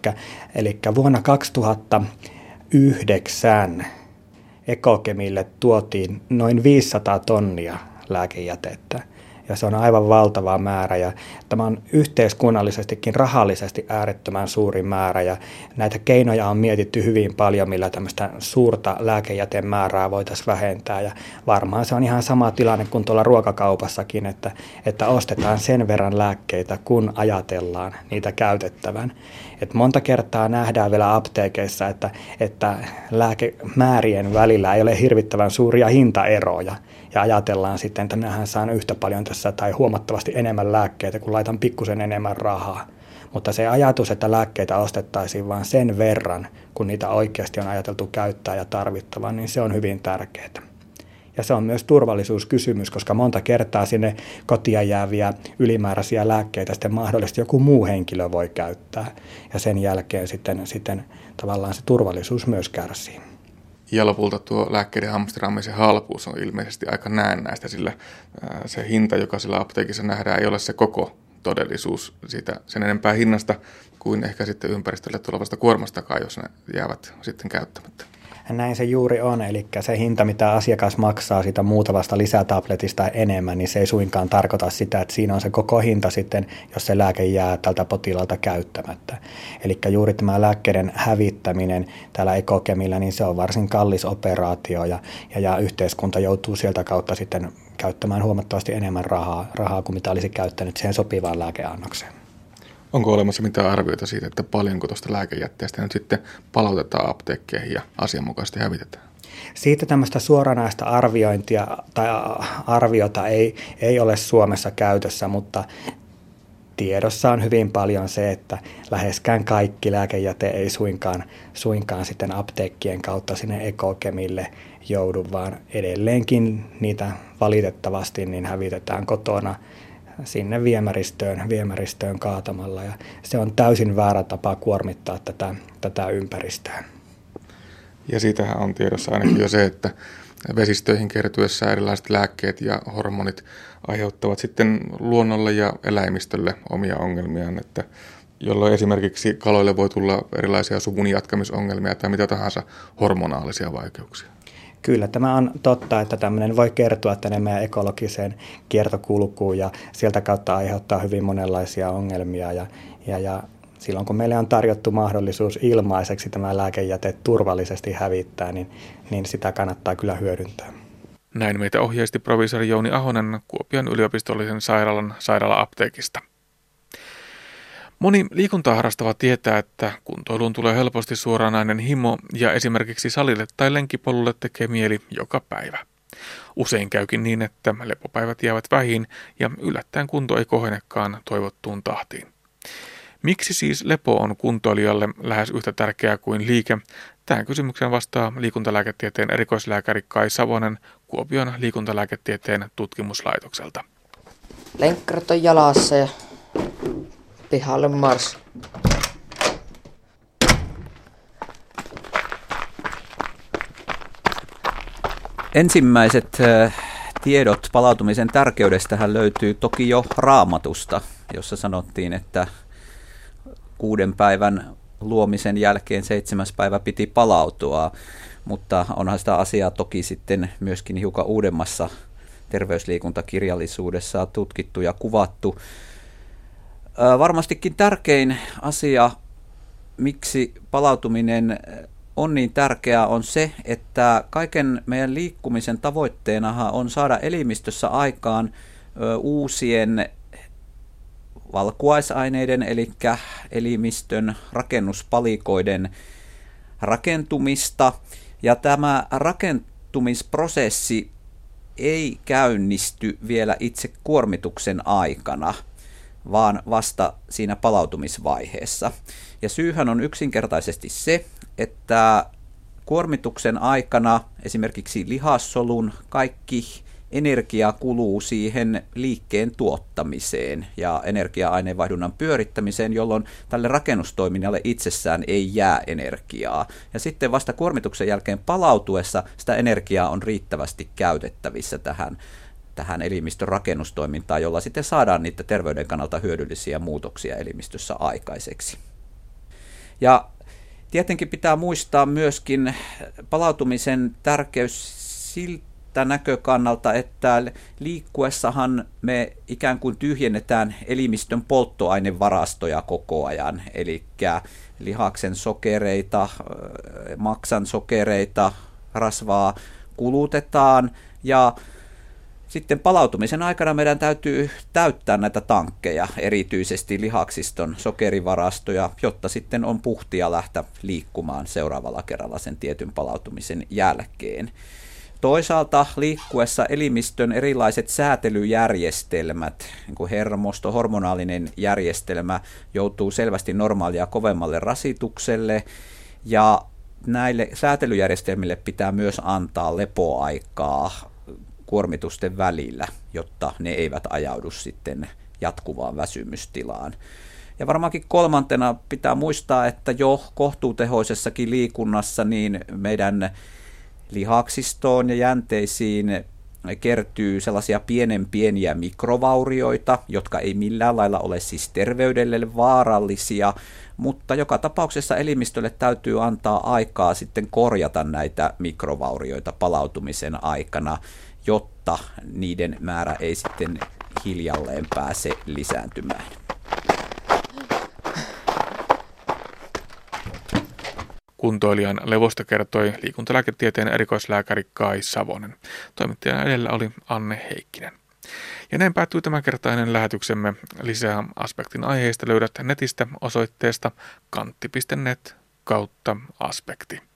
eli vuonna 2009 Ekokemille tuotiin noin 500 tonnia lääkejätettä ja se on aivan valtava määrä ja tämä on yhteiskunnallisestikin rahallisesti äärettömän suuri määrä ja näitä keinoja on mietitty hyvin paljon, millä tämmöistä suurta lääkejäteen määrää voitaisiin vähentää ja varmaan se on ihan sama tilanne kuin tuolla ruokakaupassakin, että, että ostetaan sen verran lääkkeitä, kun ajatellaan niitä käytettävän. Et monta kertaa nähdään vielä apteekeissa, että, että lääkemäärien välillä ei ole hirvittävän suuria hintaeroja ja ajatellaan sitten, että minähän saan yhtä paljon tässä tai huomattavasti enemmän lääkkeitä, kun laitan pikkusen enemmän rahaa. Mutta se ajatus, että lääkkeitä ostettaisiin vain sen verran, kun niitä oikeasti on ajateltu käyttää ja tarvittavan, niin se on hyvin tärkeää. Ja se on myös turvallisuuskysymys, koska monta kertaa sinne kotia jääviä ylimääräisiä lääkkeitä sitten mahdollisesti joku muu henkilö voi käyttää. Ja sen jälkeen sitten, sitten tavallaan se turvallisuus myös kärsii. Ja lopulta tuo lääkkeiden hamstraamisen halpuus on ilmeisesti aika näennäistä, sillä se hinta, joka sillä apteekissa nähdään, ei ole se koko todellisuus siitä sen enempää hinnasta kuin ehkä sitten ympäristölle tulevasta kuormastakaan, jos ne jäävät sitten käyttämättä. Näin se juuri on, eli se hinta, mitä asiakas maksaa sitä muutamasta lisätabletista enemmän, niin se ei suinkaan tarkoita sitä, että siinä on se koko hinta sitten, jos se lääke jää tältä potilaalta käyttämättä. Eli juuri tämä lääkkeiden hävittäminen täällä ekokemillä, niin se on varsin kallis operaatio ja, ja, ja yhteiskunta joutuu sieltä kautta sitten käyttämään huomattavasti enemmän rahaa, rahaa kuin mitä olisi käyttänyt siihen sopivaan lääkeannokseen. Onko olemassa mitään arvioita siitä, että paljonko tuosta lääkejätteestä nyt sitten palautetaan apteekkeihin ja asianmukaisesti hävitetään? Siitä tämmöistä suoranaista arviointia tai arviota ei, ei ole Suomessa käytössä, mutta tiedossa on hyvin paljon se, että läheskään kaikki lääkejäte ei suinkaan, suinkaan sitten apteekkien kautta sinne ekokemille joudu, vaan edelleenkin niitä valitettavasti niin hävitetään kotona sinne viemäristöön, viemäristöön kaatamalla ja se on täysin väärä tapa kuormittaa tätä, tätä ympäristöä. Ja siitähän on tiedossa ainakin jo se, että vesistöihin kertyessä erilaiset lääkkeet ja hormonit aiheuttavat sitten luonnolle ja eläimistölle omia ongelmiaan, että jolloin esimerkiksi kaloille voi tulla erilaisia suvun jatkamisongelmia tai mitä tahansa hormonaalisia vaikeuksia. Kyllä, tämä on totta, että tämmöinen voi kertoa tänne meidän ekologiseen kiertokulkuun ja sieltä kautta aiheuttaa hyvin monenlaisia ongelmia ja, ja, ja silloin kun meille on tarjottu mahdollisuus ilmaiseksi tämä lääkejäte turvallisesti hävittää, niin, niin sitä kannattaa kyllä hyödyntää. Näin meitä ohjeisti provisori Jouni Ahonen Kuopion yliopistollisen sairaalan sairaala-apteekista. Moni liikuntaa harrastava tietää, että kuntoiluun tulee helposti suoranainen himo ja esimerkiksi salille tai lenkipolulle tekee mieli joka päivä. Usein käykin niin, että lepopäivät jäävät vähin ja yllättäen kunto ei kohenekaan toivottuun tahtiin. Miksi siis lepo on kuntoilijalle lähes yhtä tärkeää kuin liike? Tähän kysymykseen vastaa liikuntalääketieteen erikoislääkäri Kai Savonen Kuopion liikuntalääketieteen tutkimuslaitokselta. Lenkkarit on jalassa ja pihalle mars. Ensimmäiset tiedot palautumisen tärkeydestähän löytyy toki jo raamatusta, jossa sanottiin, että kuuden päivän luomisen jälkeen seitsemäs päivä piti palautua, mutta onhan sitä asiaa toki sitten myöskin hiukan uudemmassa terveysliikuntakirjallisuudessa tutkittu ja kuvattu. Varmastikin tärkein asia, miksi palautuminen on niin tärkeää, on se, että kaiken meidän liikkumisen tavoitteenahan on saada elimistössä aikaan uusien valkuaisaineiden, eli elimistön rakennuspalikoiden rakentumista. Ja tämä rakentumisprosessi ei käynnisty vielä itse kuormituksen aikana – vaan vasta siinä palautumisvaiheessa. Ja syyhän on yksinkertaisesti se, että kuormituksen aikana esimerkiksi lihassolun kaikki energia kuluu siihen liikkeen tuottamiseen ja energia-aineenvaihdunnan pyörittämiseen, jolloin tälle rakennustoiminnalle itsessään ei jää energiaa. Ja sitten vasta kuormituksen jälkeen palautuessa sitä energiaa on riittävästi käytettävissä tähän tähän elimistön rakennustoimintaan, jolla sitten saadaan niitä terveyden kannalta hyödyllisiä muutoksia elimistössä aikaiseksi. Ja tietenkin pitää muistaa myöskin palautumisen tärkeys siltä näkökannalta, että liikkuessahan me ikään kuin tyhjennetään elimistön polttoainevarastoja koko ajan, eli lihaksen sokereita, maksan sokereita, rasvaa kulutetaan ja sitten palautumisen aikana meidän täytyy täyttää näitä tankkeja, erityisesti lihaksiston sokerivarastoja, jotta sitten on puhtia lähteä liikkumaan seuraavalla kerralla sen tietyn palautumisen jälkeen. Toisaalta liikkuessa elimistön erilaiset säätelyjärjestelmät, niin kuin hermosto, hormonaalinen järjestelmä, joutuu selvästi normaalia kovemmalle rasitukselle ja näille säätelyjärjestelmille pitää myös antaa lepoaikaa kuormitusten välillä, jotta ne eivät ajaudu sitten jatkuvaan väsymystilaan. Ja varmaankin kolmantena pitää muistaa, että jo kohtuutehoisessakin liikunnassa niin meidän lihaksistoon ja jänteisiin kertyy sellaisia pienen pieniä mikrovaurioita, jotka ei millään lailla ole siis terveydelle vaarallisia, mutta joka tapauksessa elimistölle täytyy antaa aikaa sitten korjata näitä mikrovaurioita palautumisen aikana, jotta niiden määrä ei sitten hiljalleen pääse lisääntymään. Kuntoilijan levosta kertoi liikuntalääketieteen erikoislääkäri Kai Savonen. Toimittajan edellä oli Anne Heikkinen. Ja näin päättyy tämänkertainen lähetyksemme. Lisää aspektin aiheista löydät netistä osoitteesta kantti.net kautta aspekti.